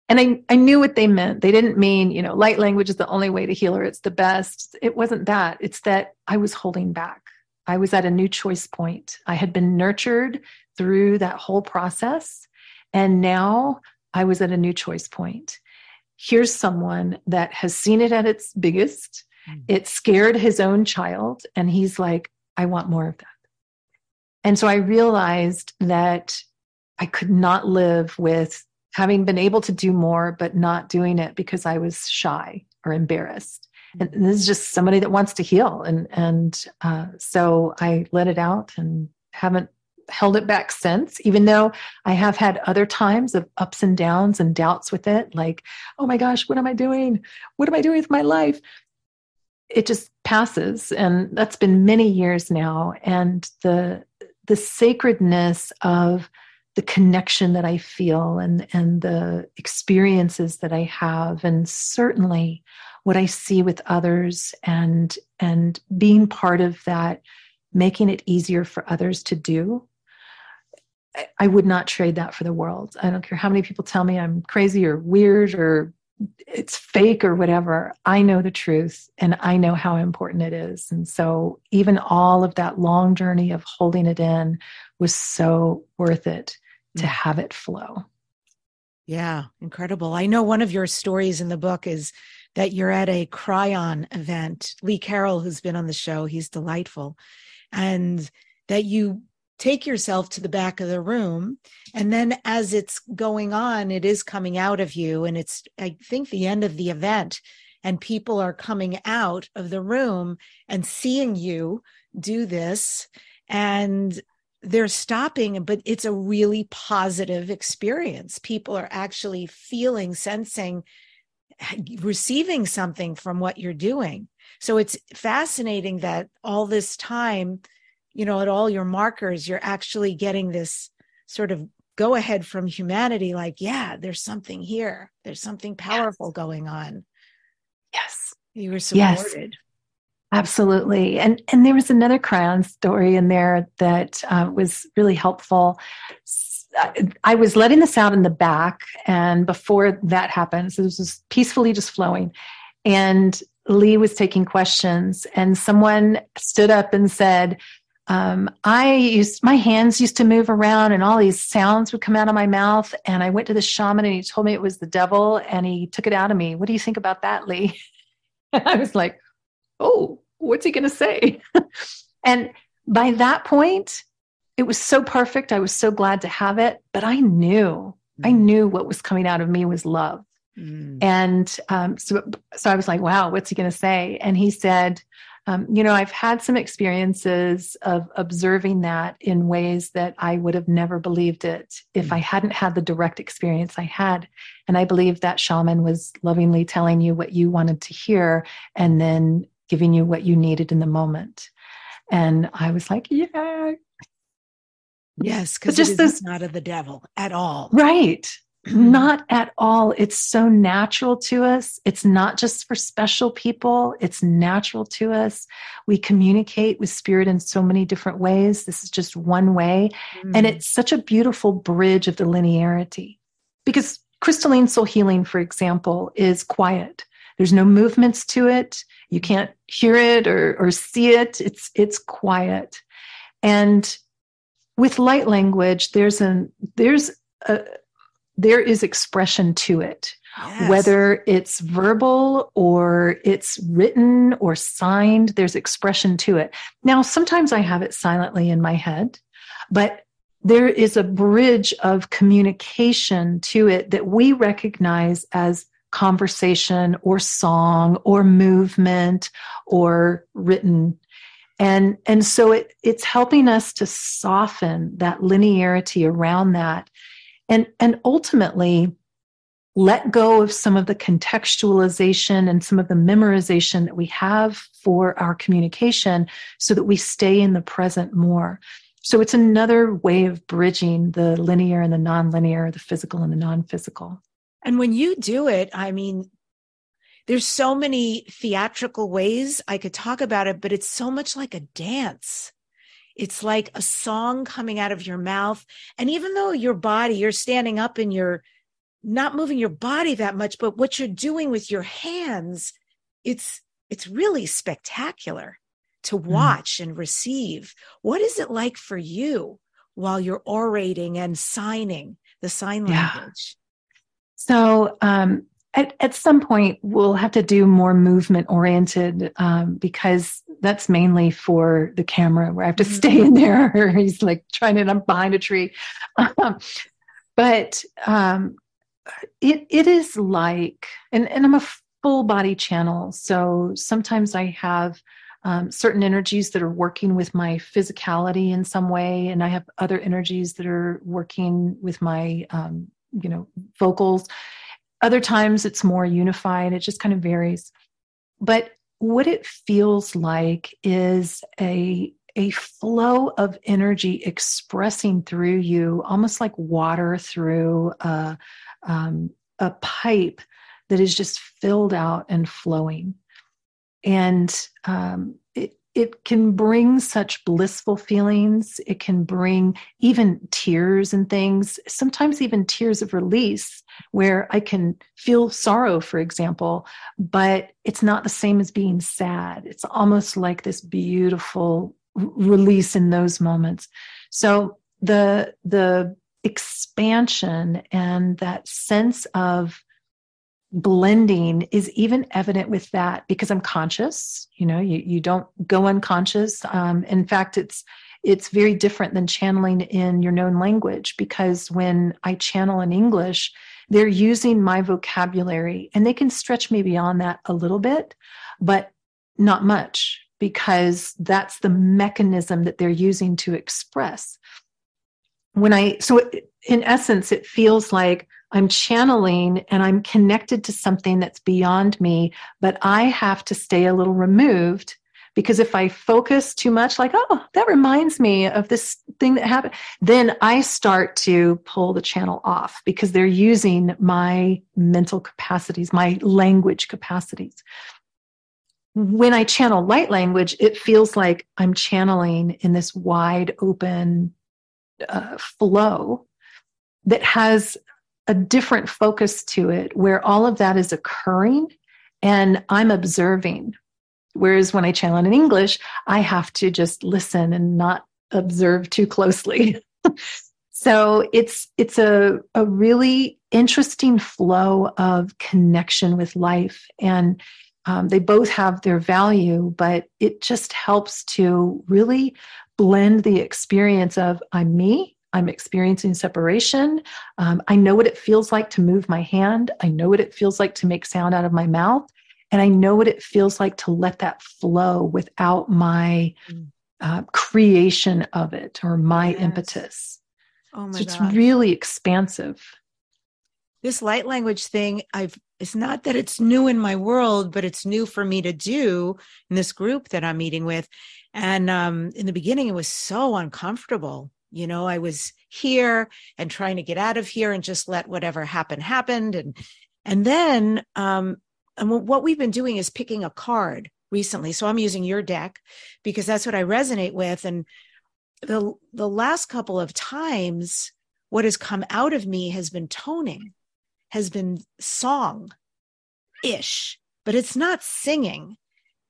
and I, I knew what they meant. They didn't mean, you know, light language is the only way to heal her. It's the best. It wasn't that. It's that I was holding back. I was at a new choice point. I had been nurtured through that whole process. And now I was at a new choice point. Here's someone that has seen it at its biggest. Mm. It scared his own child. And he's like, I want more of that. And so I realized that I could not live with having been able to do more, but not doing it because I was shy or embarrassed. And this is just somebody that wants to heal. And, and uh, so I let it out and haven't held it back since, even though I have had other times of ups and downs and doubts with it, like, oh my gosh, what am I doing? What am I doing with my life? It just passes. And that's been many years now. And the the sacredness of the connection that I feel and, and the experiences that I have, and certainly what I see with others and and being part of that, making it easier for others to do I would not trade that for the world. I don't care how many people tell me I'm crazy or weird or it's fake or whatever. I know the truth and I know how important it is. And so, even all of that long journey of holding it in was so worth it to mm. have it flow. Yeah, incredible. I know one of your stories in the book is that you're at a Kryon event. Lee Carroll, who's been on the show, he's delightful. And that you take yourself to the back of the room. And then as it's going on, it is coming out of you. And it's, I think, the end of the event. And people are coming out of the room and seeing you do this. And they're stopping, but it's a really positive experience. People are actually feeling, sensing, receiving something from what you're doing. So it's fascinating that all this time, you know, at all your markers, you're actually getting this sort of go ahead from humanity like, yeah, there's something here. There's something powerful yes. going on. Yes. You were supported. Yes. Absolutely. And and there was another Kryon story in there that uh, was really helpful. I was letting this out in the back, and before that happened, so this was peacefully just flowing. And Lee was taking questions, and someone stood up and said, um, I used my hands used to move around and all these sounds would come out of my mouth. And I went to the shaman and he told me it was the devil and he took it out of me. What do you think about that, Lee? And <laughs> I was like, oh, what's he going to say? <laughs> and by that point, it was so perfect. I was so glad to have it, but I knew, mm. I knew what was coming out of me was love. Mm. And um, so, so I was like, wow, what's he going to say? And he said, um, you know, I've had some experiences of observing that in ways that I would have never believed it if mm. I hadn't had the direct experience I had. And I believe that shaman was lovingly telling you what you wanted to hear and then giving you what you needed in the moment. And I was like, yeah. Yes, because just this not of the devil at all. Right. Not at all. It's so natural to us. It's not just for special people, it's natural to us. We communicate with spirit in so many different ways. This is just one way. Mm. And it's such a beautiful bridge of the linearity because crystalline soul healing, for example, is quiet. There's no movements to it. You can't hear it or, or see it. It's, it's quiet. And with light language, there's an, there's a, there is expression to it. Yes. Whether it's verbal or it's written or signed, there's expression to it. Now, sometimes I have it silently in my head, but there is a bridge of communication to it that we recognize as conversation or song or movement or written and and so it it's helping us to soften that linearity around that and and ultimately let go of some of the contextualization and some of the memorization that we have for our communication so that we stay in the present more so it's another way of bridging the linear and the nonlinear the physical and the non-physical and when you do it, I mean, there's so many theatrical ways I could talk about it, but it's so much like a dance. It's like a song coming out of your mouth. And even though your body, you're standing up and you're not moving your body that much, but what you're doing with your hands, it's it's really spectacular to mm-hmm. watch mm. and receive. What is it like for you while you're orating and signing the sign language? So um, at, at some point, we'll have to do more movement oriented um, because that's mainly for the camera where I have to mm-hmm. stay in there. <laughs> He's like trying to, I'm behind a tree. Um, but um, it, it is like, and, and I'm a full body channel. So sometimes I have um, certain energies that are working with my physicality in some way, and I have other energies that are working with my um, you know vocals other times it's more unified. It just kind of varies. But what it feels like is a a flow of energy expressing through you almost like water through a, um, a pipe that is just filled out and flowing. And um, it, can bring such blissful feelings. It can bring even tears and things, sometimes even tears of release, where I can feel sorrow, for example, but it's not the same as being sad. It's almost like this beautiful release in those moments. So the, the, expansion and that sense of blending is even evident with that because I'm conscious. You know, you, you don't go unconscious. Um, in fact, it's it's very different than channeling in your known language because when I channel in English, they're using my vocabulary and they can stretch me beyond that a little bit, but not much because that's the mechanism that they're using to express. When I, so in essence, it feels like I'm channeling and I'm connected to something that's beyond me, but I have to stay a little removed because if I focus too much, like, oh, that reminds me of this thing that happened, then I start to pull the channel off because they're using my mental capacities, my language capacities. When I channel light language, it feels like I'm channeling in this wide open uh, flow that has a different focus to it where all of that is occurring and I'm observing Whereas when I channel in English, I have to just listen and not observe too closely. <laughs> so it's it's a, a really interesting flow of connection with life. And um, they both have their value, but it just helps to really blend the experience of I'm me, I'm experiencing separation. Um, I know what it feels like to move my hand. I know what it feels like to make sound out of my mouth and I know what it feels like to let that flow without my mm. uh, creation of it or my yes. impetus. Oh my so it's really expansive. This light language thing, I've it's not that it's new in my world, but it's new for me to do in this group that I'm meeting with. And um, in the beginning, it was so uncomfortable. You know, I was here and trying to get out of here and just let whatever happened happened. And and then um, and what we've been doing is picking a card recently. So I'm using your deck because that's what I resonate with. And the the last couple of times, what has come out of me has been toning, has been song ish, but it's not singing.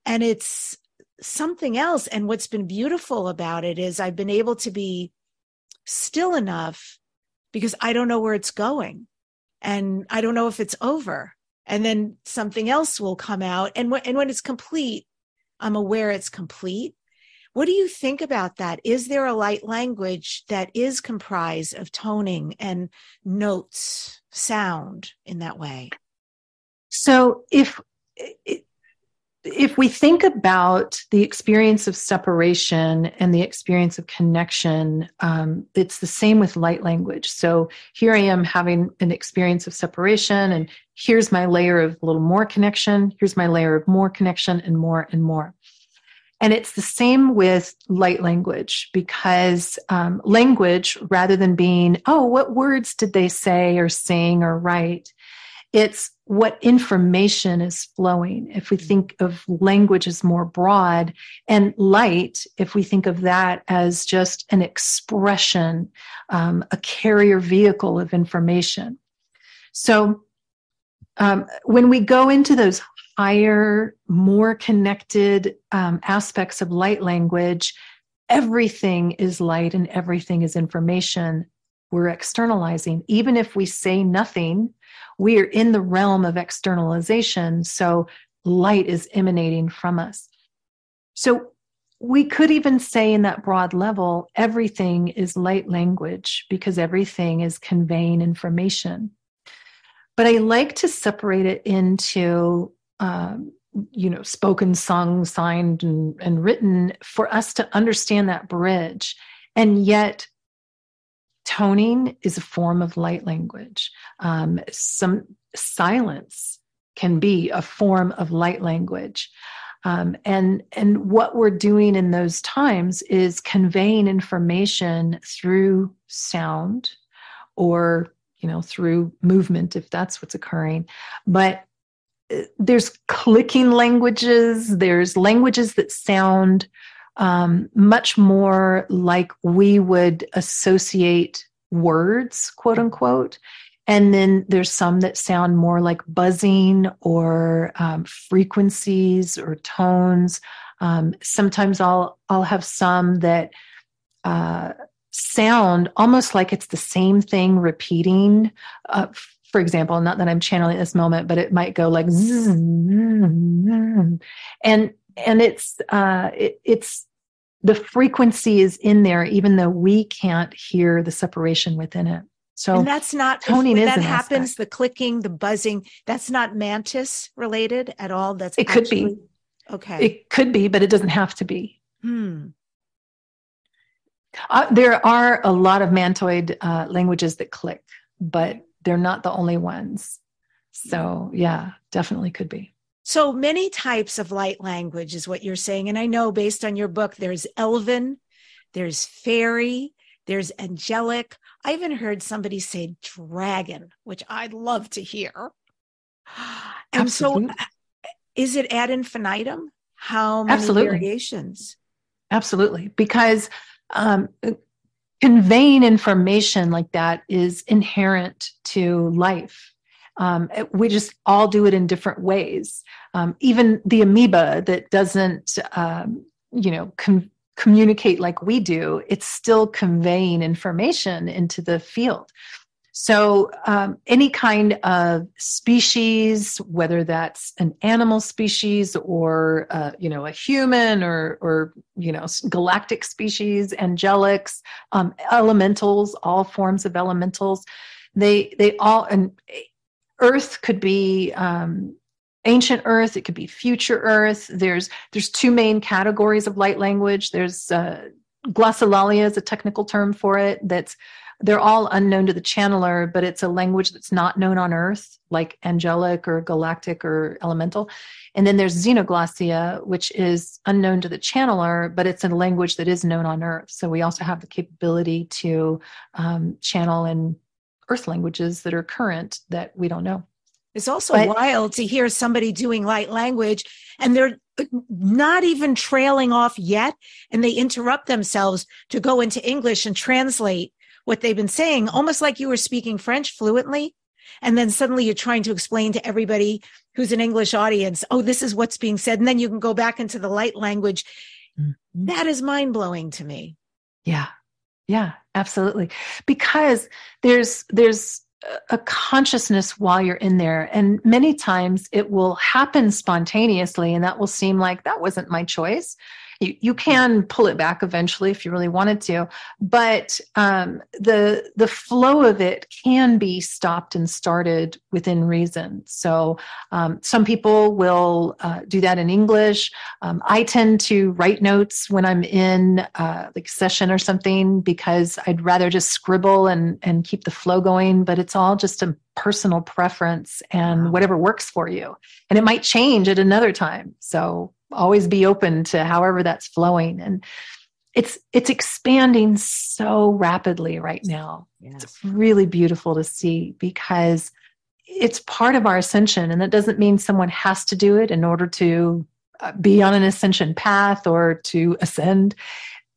And it's something else. And what's been beautiful about it is I've been able to be still enough because I don't know where it's going. And I don't know if it's over. And then something else will come out. And when, and when it's complete i'm aware it's complete. What do you think about that? Is there a light language that is comprised of toning and notes sound in that way? So if if we think about the experience of separation and the experience of connection, um, it's the same with light language. So here I am having an experience of separation, and here's my layer of a little more connection, here's my layer of more connection, and more and more. And it's the same with light language because um, language, rather than being, oh, what words did they say or sing or write, it's what information is flowing. If we think of language as more broad and light, if we think of that as just an expression, um, a carrier vehicle of information. So um, when we go into those higher, more connected um, aspects of light language, everything is light and everything is information. We're externalizing. Even if we say nothing, we are in the realm of externalization. So light is emanating from us. So we could even say in that broad level, everything is light language because everything is conveying information. But I like to separate it into, um, you know, spoken, sung, signed, and, and written for us to understand that bridge. And yet, toning is a form of light language. Um, some silence can be a form of light language. Um, and and what we're doing in those times is conveying information through sound or you know through movement if that's what's occurring but uh, there's clicking languages there's languages that sound um, much more like we would associate words, quote unquote. And then there's some that sound more like buzzing or um, frequencies or tones. Um, sometimes I'll I'll have some that uh, sound almost like it's the same thing repeating. Uh, for example, not that I'm channeling this moment, but it might go like, and and it's uh, it, it's the frequency is in there, even though we can't hear the separation within it. So and that's not toning. If, that happens, aspect. the clicking, the buzzing. That's not mantis related at all. That's it actually, could be. Okay, it could be, but it doesn't have to be. Hmm. Uh, there are a lot of mantoid uh, languages that click, but they're not the only ones. So yeah, definitely could be. So many types of light language is what you're saying. And I know based on your book, there's Elven, there's fairy, there's angelic. I even heard somebody say dragon, which I'd love to hear. <gasps> And Absolutely. so is it ad infinitum? How many Absolutely. variations? Absolutely. Because um, conveying information like that is inherent to life um, we just all do it in different ways. Um, even the amoeba that doesn't, um, you know, com- communicate like we do, it's still conveying information into the field. So, um, any kind of species, whether that's an animal species or uh, you know a human or or you know galactic species, angelics, um, elementals, all forms of elementals, they they all and Earth could be um, ancient Earth. It could be future Earth. There's there's two main categories of light language. There's uh, glossolalia is a technical term for it. That's they're all unknown to the channeler, but it's a language that's not known on Earth, like angelic or galactic or elemental. And then there's xenoglossia, which is unknown to the channeler, but it's a language that is known on Earth. So we also have the capability to um, channel and earth languages that are current that we don't know. It's also but, wild to hear somebody doing light language and they're not even trailing off yet. And they interrupt themselves to go into English and translate what they've been saying, almost like you were speaking French fluently. And then suddenly you're trying to explain to everybody who's an English audience, oh, this is what's being said. And then you can go back into the light language. Mm-hmm. That is mind blowing to me. Yeah. Yeah, absolutely. Because there's there's a consciousness while you're in there and many times it will happen spontaneously and that will seem like that wasn't my choice you, you can pull it back eventually if you really wanted to but um, the the flow of it can be stopped and started within reason. So um, some people will uh, do that in english. Um, i tend to write notes when i'm in uh, like session or something because i'd rather just scribble and and keep the flow going but it's all just a personal preference and whatever works for you. And it might change at another time. So always be open to however that's flowing. And it's it's expanding so rapidly right now. Yes. it's really beautiful to see because it's part of our ascension and that doesn't mean someone has to do it in order to uh, be on an ascension path or to ascend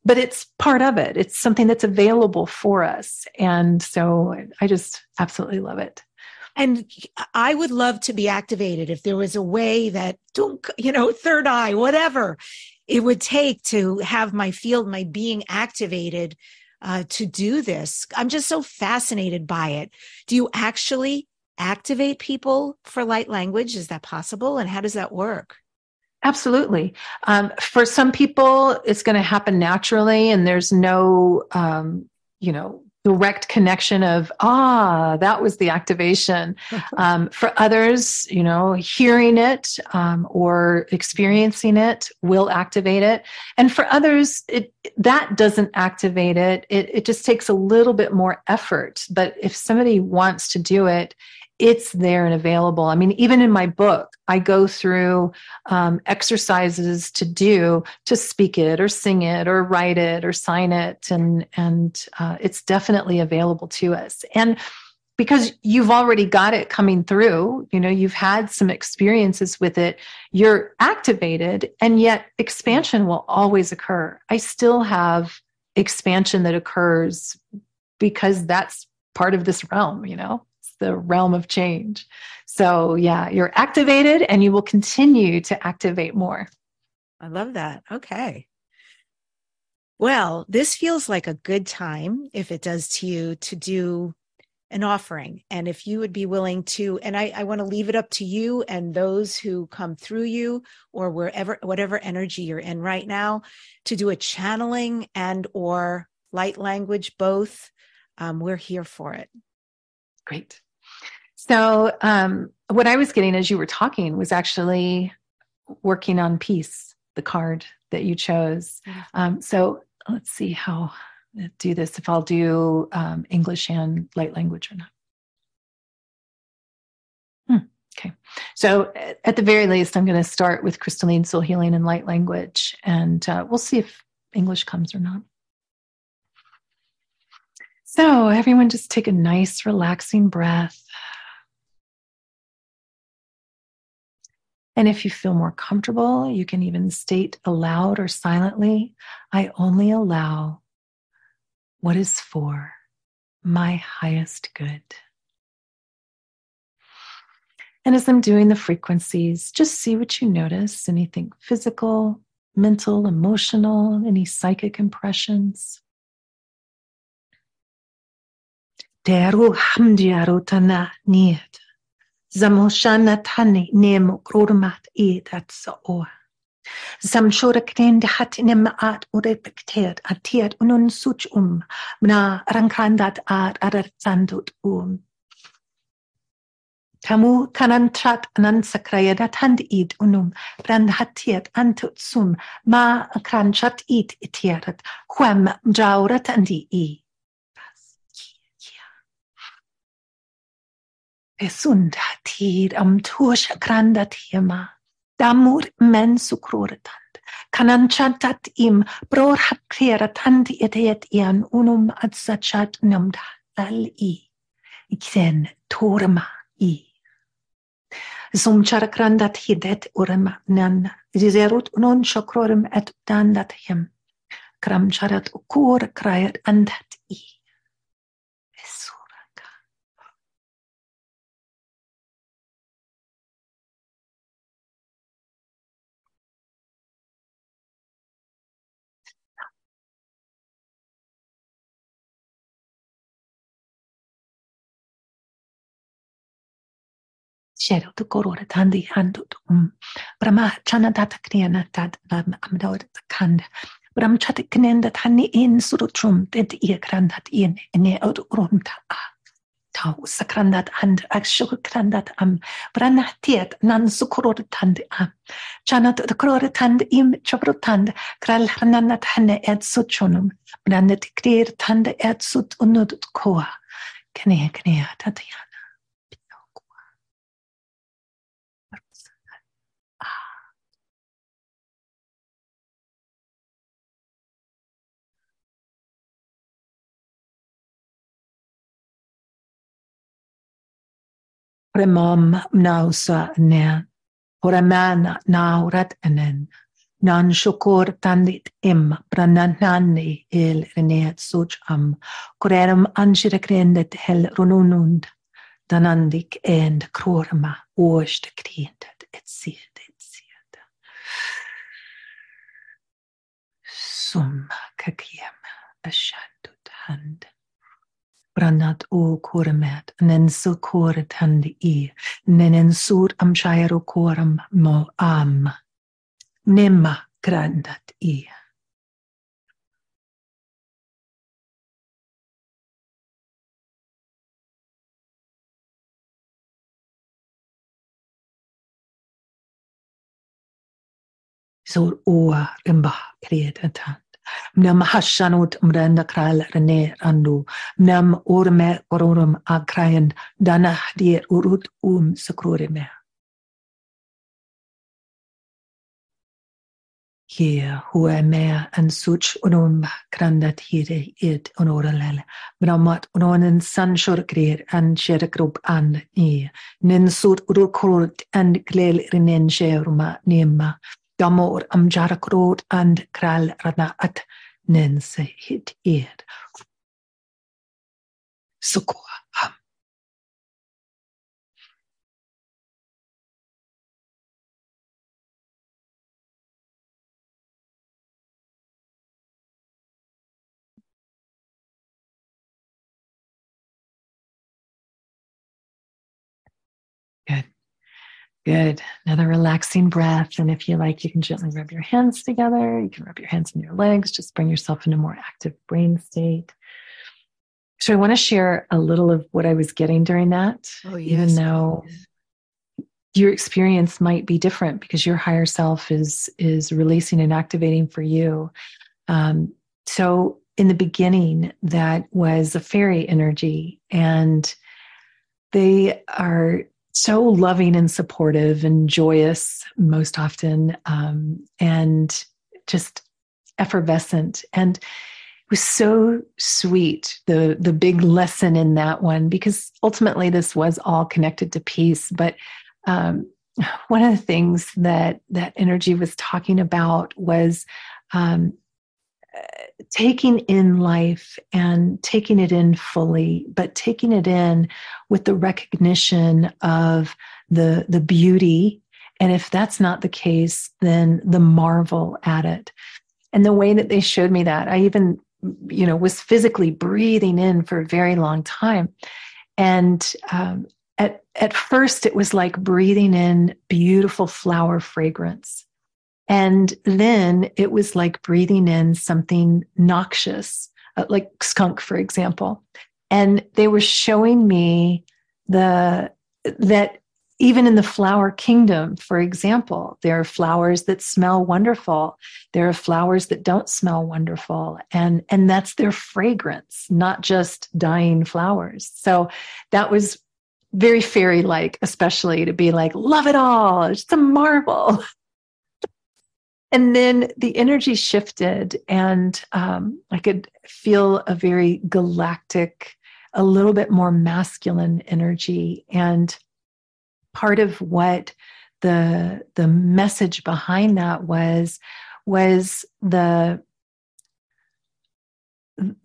but it's part of it. It's something that's available for us. And so i just absolutely love it and I would love to be activated if there was a way that, you know, third eye, whatever it would take to have my field, my being activated uh, to do this. I'm just so fascinated by it. Do you actually activate people for light language? Is that possible? And how does that work? Absolutely. Um, for some people, it's going to happen naturally, and there's no, um, you know, direct connection of ah that was the activation. <laughs> Um, for others you know hearing it um, or experiencing it will activate it. And for others it that doesn't activate it. it it just takes a little bit more effort. But if somebody wants to do it it's there and available. I mean, even in my book, I go through um, exercises to do to speak it or sing it or write it or sign it, and and uh, it's definitely available to us. And because you've already got it coming through, you know, you've had some experiences with it, you're activated, and yet expansion will always occur. I still have expansion that occurs because that's part of this realm, you know the realm of change. So, yeah, you're activated and you will continue to activate more. I love that. Okay. Well, this feels like a good time, if it does to you, to do an offering. And if you would be willing to, and I, I want to leave it up to you and those who come through you or wherever, whatever energy you're in right now, to do a channeling and or light language, both. Um, we're here for it. Great. So, um, what I was getting as you were talking was actually working on peace, the card that you chose. Um, so, let's see how do this if I'll do um, English and light language or not. Hmm, okay. So, at the very least, I'm going to start with crystalline soul healing and light language, and uh, we'll see if English comes or not. So, everyone, just take a nice, relaxing breath. And if you feel more comfortable, you can even state aloud or silently I only allow what is for my highest good. And as I'm doing the frequencies, just see what you notice anything physical, mental, emotional, any psychic impressions. Deru hamdiaru tana niet. زموشانة تحني نيم قرورمات إيد أتسأوه Sam shore knende hat nem em art ure pektet atiert unun such um, na rankandat art aratsandut um. Tamu kanantrat anan sakrayadat hand id unum, brand hatiet antut sum, ma kranchat id itieret, quem jaurat andi i. Gesundhet, amtusha granda tema. Damur mensu crurutant. Kananchantat im prorhat kreatant eteet ian unum adsachat numda tal i. Iksen torma i. Zum chakrandat hidet urma nan. Zizerut non chakrorum et dandat him. Kram charat ukur krayat andat Shadowtukororatandi andutum. Mm. Brahma chanadata knena tad nam amdaudat kanda. Bram chate knenda tani in surutrum ted iekrandat in ne odurumta ah. a. Tau sakrandat and akshukrandat am. Branatiet nan sukorotand am. Chanat korotand im chaprotand kralhananat hane et suchunum. Branat krir tand et sut unut koa. Knea knea tatian. Premam nausa nen. Horamana naurat nen. Nan shukor tandit im prananani il renet sucham. Koreram anshirakrendit hel rununund. Danandik end krorma årstekrindet ett sede, ett sede. Summa kakem ashandut hand pranathu kormet, nensil koratandi i nenensur amchairo koram mo am nemma krandat i. Sur oa remba kredetan. Mnam hashanut mrenda kral rene randu. Mnam urme ororum akrayan dana die urut um sakrurime. Hier hue mea en such unum grandat hire id onoralele. Bramat unonen sanshor grir an sheragrup an ni. Nin sut urukurt and glel rinen sheruma nema. Damor am jarakrod and kral rana at nense hit eed. Sukua Good. Another relaxing breath. And if you like, you can gently rub your hands together. You can rub your hands in your legs. Just bring yourself into a more active brain state. So I want to share a little of what I was getting during that. Oh, yes. Even though your experience might be different because your higher self is is releasing and activating for you. Um, so in the beginning, that was a fairy energy, and they are so loving and supportive and joyous most often um, and just effervescent. And it was so sweet the the big lesson in that one because ultimately this was all connected to peace. But um, one of the things that that energy was talking about was um, taking in life and taking it in fully, but taking it in with the recognition of the, the beauty. And if that's not the case, then the marvel at it. And the way that they showed me that, I even, you know, was physically breathing in for a very long time. And um, at, at first, it was like breathing in beautiful flower fragrance. And then it was like breathing in something noxious, uh, like skunk, for example. And they were showing me the that even in the flower kingdom, for example, there are flowers that smell wonderful. There are flowers that don't smell wonderful. And, and that's their fragrance, not just dying flowers. So that was very fairy like, especially to be like, love it all. It's a marvel. <laughs> and then the energy shifted and um, i could feel a very galactic a little bit more masculine energy. And part of what the the message behind that was was the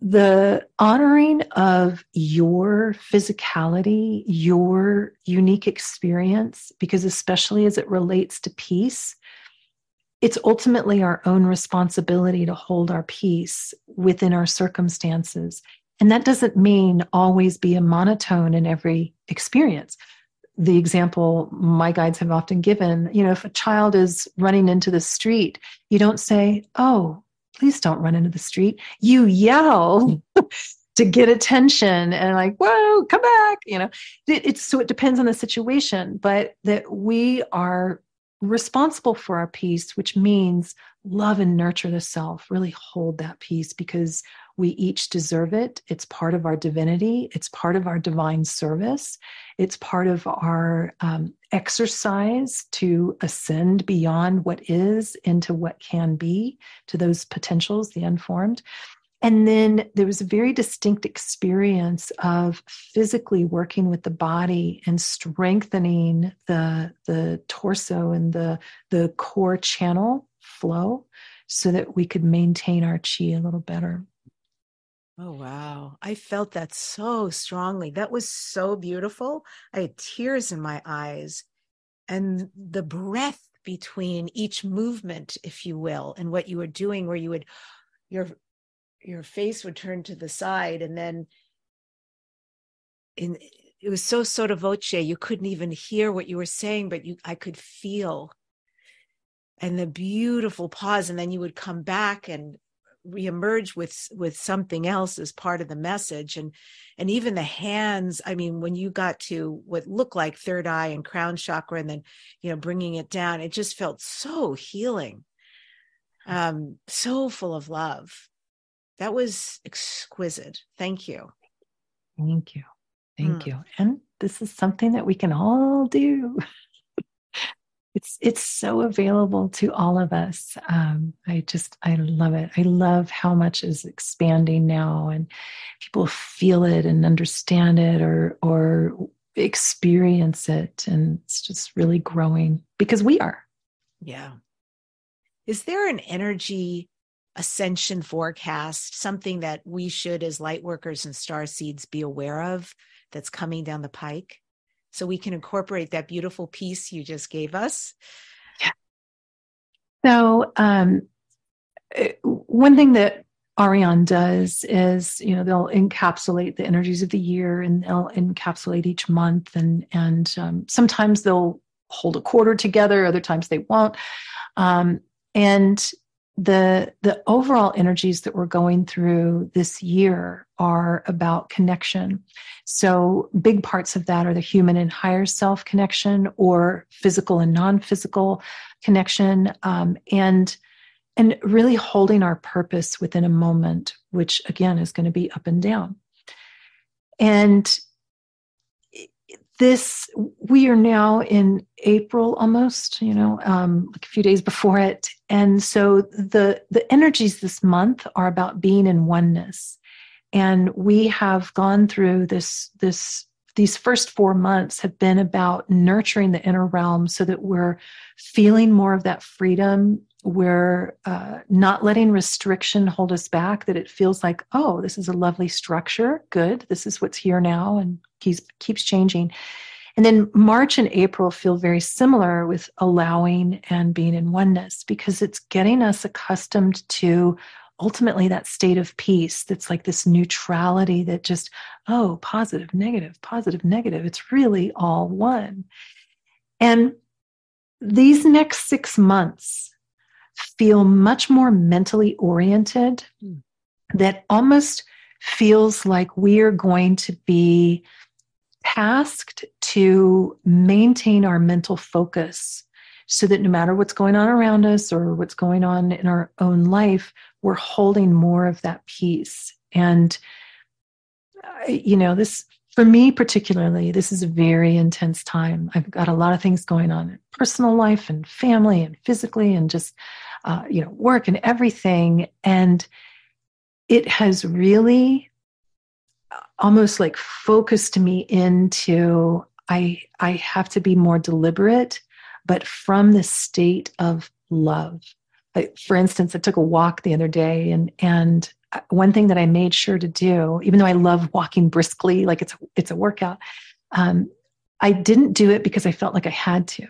the honoring of your physicality, your unique experience, because especially as it relates to peace, it's ultimately our own responsibility to hold our peace within our circumstances. And that doesn't mean always be a monotone in every experience. The example my guides have often given, you know, if a child is running into the street, you don't say, Oh, please don't run into the street. You yell <laughs> to get attention and like, whoa, come back. You know, it, it's so it depends on the situation, but that we are responsible for our peace, which means love and nurture the self, really hold that peace because we each deserve it. It's part of our divinity, it's part of our divine service, it's part of our um, exercise to ascend beyond what is into what can be, to those potentials, the unformed. And then there was a very distinct experience of physically working with the body and strengthening the, the torso and the, the core channel flow so that we could maintain our chi a little better. Oh, wow. I felt that so strongly. That was so beautiful. I had tears in my eyes. And the breath between each movement, if you will, and what you were doing, where you would, your your face would turn to the side and then in it was so sotto voce you couldn't even hear what you were saying but you i could feel. And the beautiful pause and then you would come back and reemerge with with something else as part of the message. And and even the hands i mean when you got to what looked like third eye and crown chakra and then you know bringing it down it just felt so healing. Um so full of love that was exquisite. Thank you. Thank you. Thank mm. you. And this is something that we can all do. <laughs> it's it's so available to all of us. Um, I just I love it. I love how much is expanding now, and people feel it and understand it, or or experience it, and it's just really growing because we are. Yeah. Is there an energy ascension forecast, something that we should, as light workers and star seeds, be aware of that's coming down the pike? So we can incorporate that beautiful piece you just gave us. Yeah. So, um, eh, one thing that Ariane does is, you know, they'll encapsulate the energies of the year and they'll encapsulate each month, and and um, sometimes they'll hold a quarter together, other times they won't. Um, and the the overall energies that we're going through this year are about connection. So big parts of that are the human and higher self connection or physical and non-physical connection um, and and really holding our purpose within a moment which again is going to be up and down. And this we are now in april almost you know um, like a few days before it. And so the the energies this month are about being in oneness. And we have gone through this this these first four months have been about nurturing the inner realm so that we're feeling more of that freedom we're uh, not letting restriction hold us back that it feels like oh this is a lovely structure. Good. This is what's here now and keeps keeps changing. And then march and april feel very similar with allowing and being in oneness because it's getting us accustomed to ultimately that state of peace that's like this neutrality that just oh positive negative positive negative. It's really all one. And these next six months feel much more mentally oriented mm. that almost feels like we are going to be tasked to maintain our mental focus so that no matter what's going on around us or what's going on in our own life, we're holding more of that peace. And, you know, this, for me particularly, this is a very intense time. I've got a lot of things going on in personal life and family and physically and just uh, you know, work and everything. And it has really almost like focused me into I I have to be more deliberate, but from the state of love. Like, for instance, I took a walk the other day, and and one thing that I made sure to do, even though I love walking briskly, like it's it's a workout, um, I didn't do it because I felt like I had to.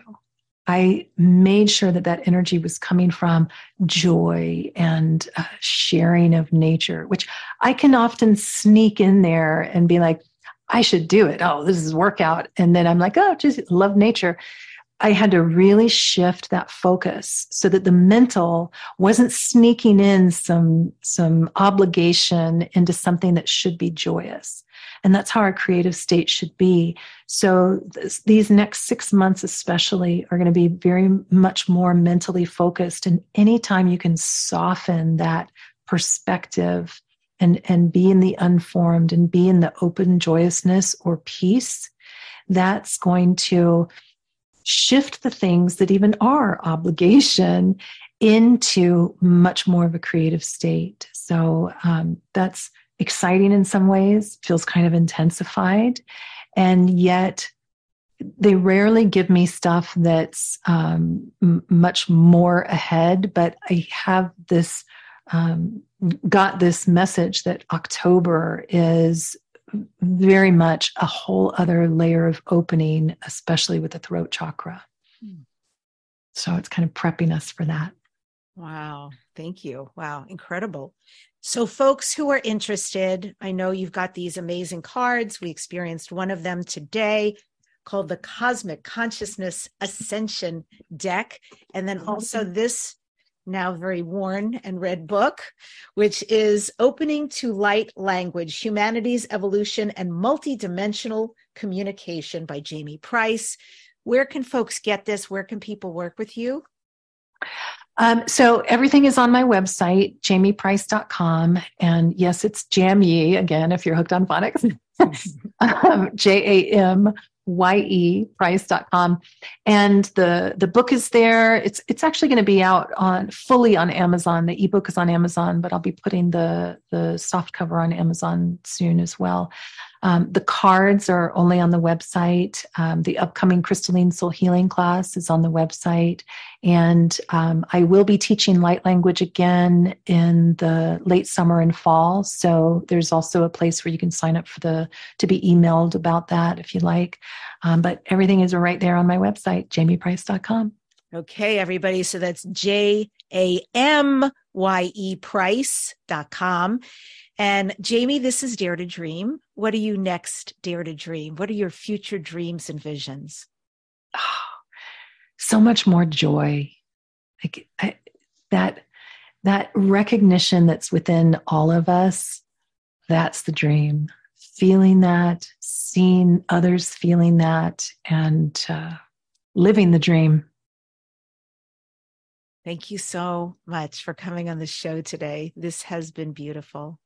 I made sure that that energy was coming from joy and uh, sharing of nature, which I can often sneak in there and be like, I should do it. Oh, this is workout. And then I'm like, oh, just love nature. I had to really shift that focus so that the mental wasn't sneaking in some, some obligation into something that should be joyous. And that's how our creative state should be. So this, these next six months, especially, are going to be very much more mentally focused. And anytime you can soften that perspective and, and be in the unformed and be in the open joyousness or peace, that's going to shift the things that even are <laughs> obligation into much more of a creative state. So um, that's exciting in some ways, feels kind of intensified. And yet, they rarely give me stuff that's um, m- much more ahead, but I have this, um, got this message that October is very much a whole other layer of opening, especially with the throat chakra. Hmm. So it's kind of prepping us for that. Wow. Thank you. Wow. Incredible. So, folks who are interested, I know you've got these amazing cards. We experienced one of them today called the Cosmic Consciousness Ascension Deck. And then also this now very worn and read book, which is Opening to Light Language Humanity's Evolution and Multidimensional Communication by Jamye Price. Where can folks get this? Where can people work with you? Um, so everything is on my website, jamyeprice.com. And yes, it's Jamye again, if you're hooked on phonics. <laughs> um, J A M Y-E price.com. And the, the book is there. It's, it's actually going to be out on fully on Amazon. The ebook is on Amazon, but I'll be putting the, the soft cover on Amazon soon as well. Um, the cards are only on the website. Um, the upcoming crystalline soul healing class is on the website. And um, I will be teaching light language again in the late summer and fall. So there's also a place where you can sign up for the to be emailed about that if you like. Um, but everything is right there on my website, jamyeprice.com. Okay, everybody. So that's J A M Y E Price.com. And Jamye, this is Dare to Dream. What are you next, Dare to Dream? What are your future dreams and visions? Oh, <sighs> so much more joy. Like I, that that recognition that's within all of us, that's the dream. Feeling that, seeing others feeling that, and uh, living the dream. Thank you so much for coming on the show today. This has been beautiful.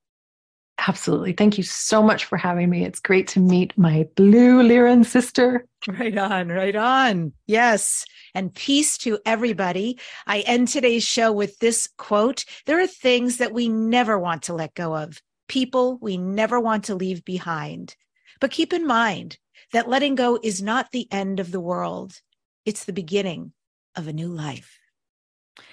Absolutely. Thank you so much for having me. It's great to meet my blue Lyran sister. Right on, right on. Yes. And peace to everybody. I end today's show with this quote There are things that we never want to let go of, people we never want to leave behind. But keep in mind that letting go is not the end of the world, it's the beginning of a new life.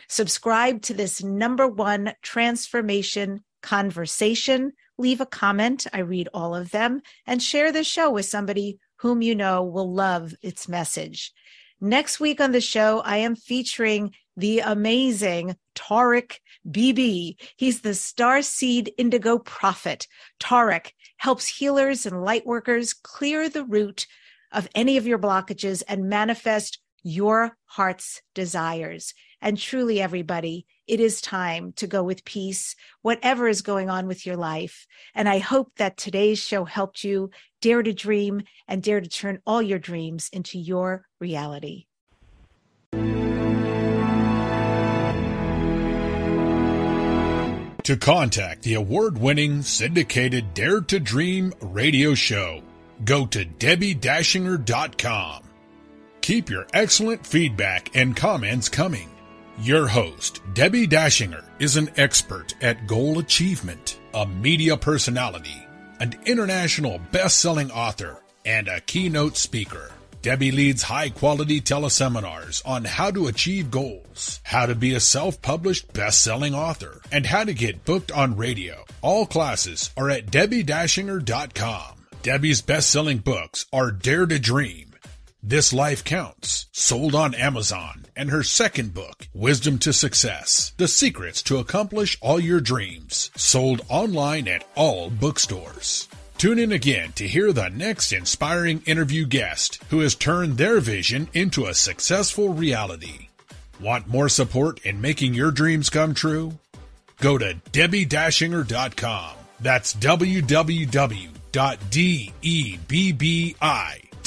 Subscribe to this number one transformation conversation leave a comment. I read all of them and share the show with somebody whom you know will love its message. Next week on the show, I am featuring the amazing Tarek Bibi. He's the Star Seed Indigo Prophet. Tarek helps healers and light workers clear the root of any of your blockages and manifest your heart's desires. And truly, everybody, it is time to go with peace, whatever is going on with your life. And I hope that today's show helped you dare to dream and dare to turn all your dreams into your reality. To contact the award winning syndicated Dare to Dream radio show, go to DebbiDachinger.com. Keep your excellent feedback and comments coming. Your host, Debbi Dachinger, is an expert at goal achievement, a media personality, an international best-selling author, and a keynote speaker. Debbi leads high quality teleseminars on how to achieve goals, how to be a self published best selling author, and how to get booked on radio. All classes are at DebbiDachinger.com. Debbi's best selling books are Dare to Dream, this Life Counts, sold on Amazon, and her second book, Wisdom to Success The Secrets to Accomplish All Your Dreams, sold online at all bookstores. Tune in again to hear the next inspiring interview guest who has turned their vision into a successful reality. Want more support in making your dreams come true? Go to DebbiDachinger.com. That's www.debbi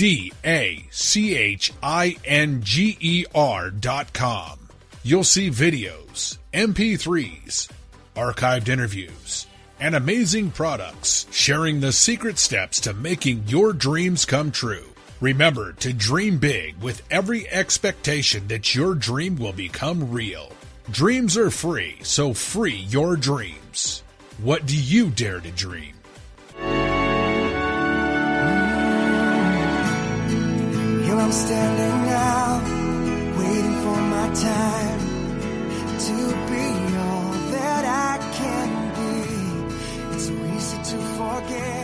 D A C H I N G E R dot com. You'll see videos, MP3s, archived interviews, and amazing products sharing the secret steps to making your dreams come true. Remember to dream big with every expectation that your dream will become real. Dreams are free, so free your dreams. What do you dare to dream? Here I'm standing now, waiting for my time to be all that I can be. It's so easy to forget.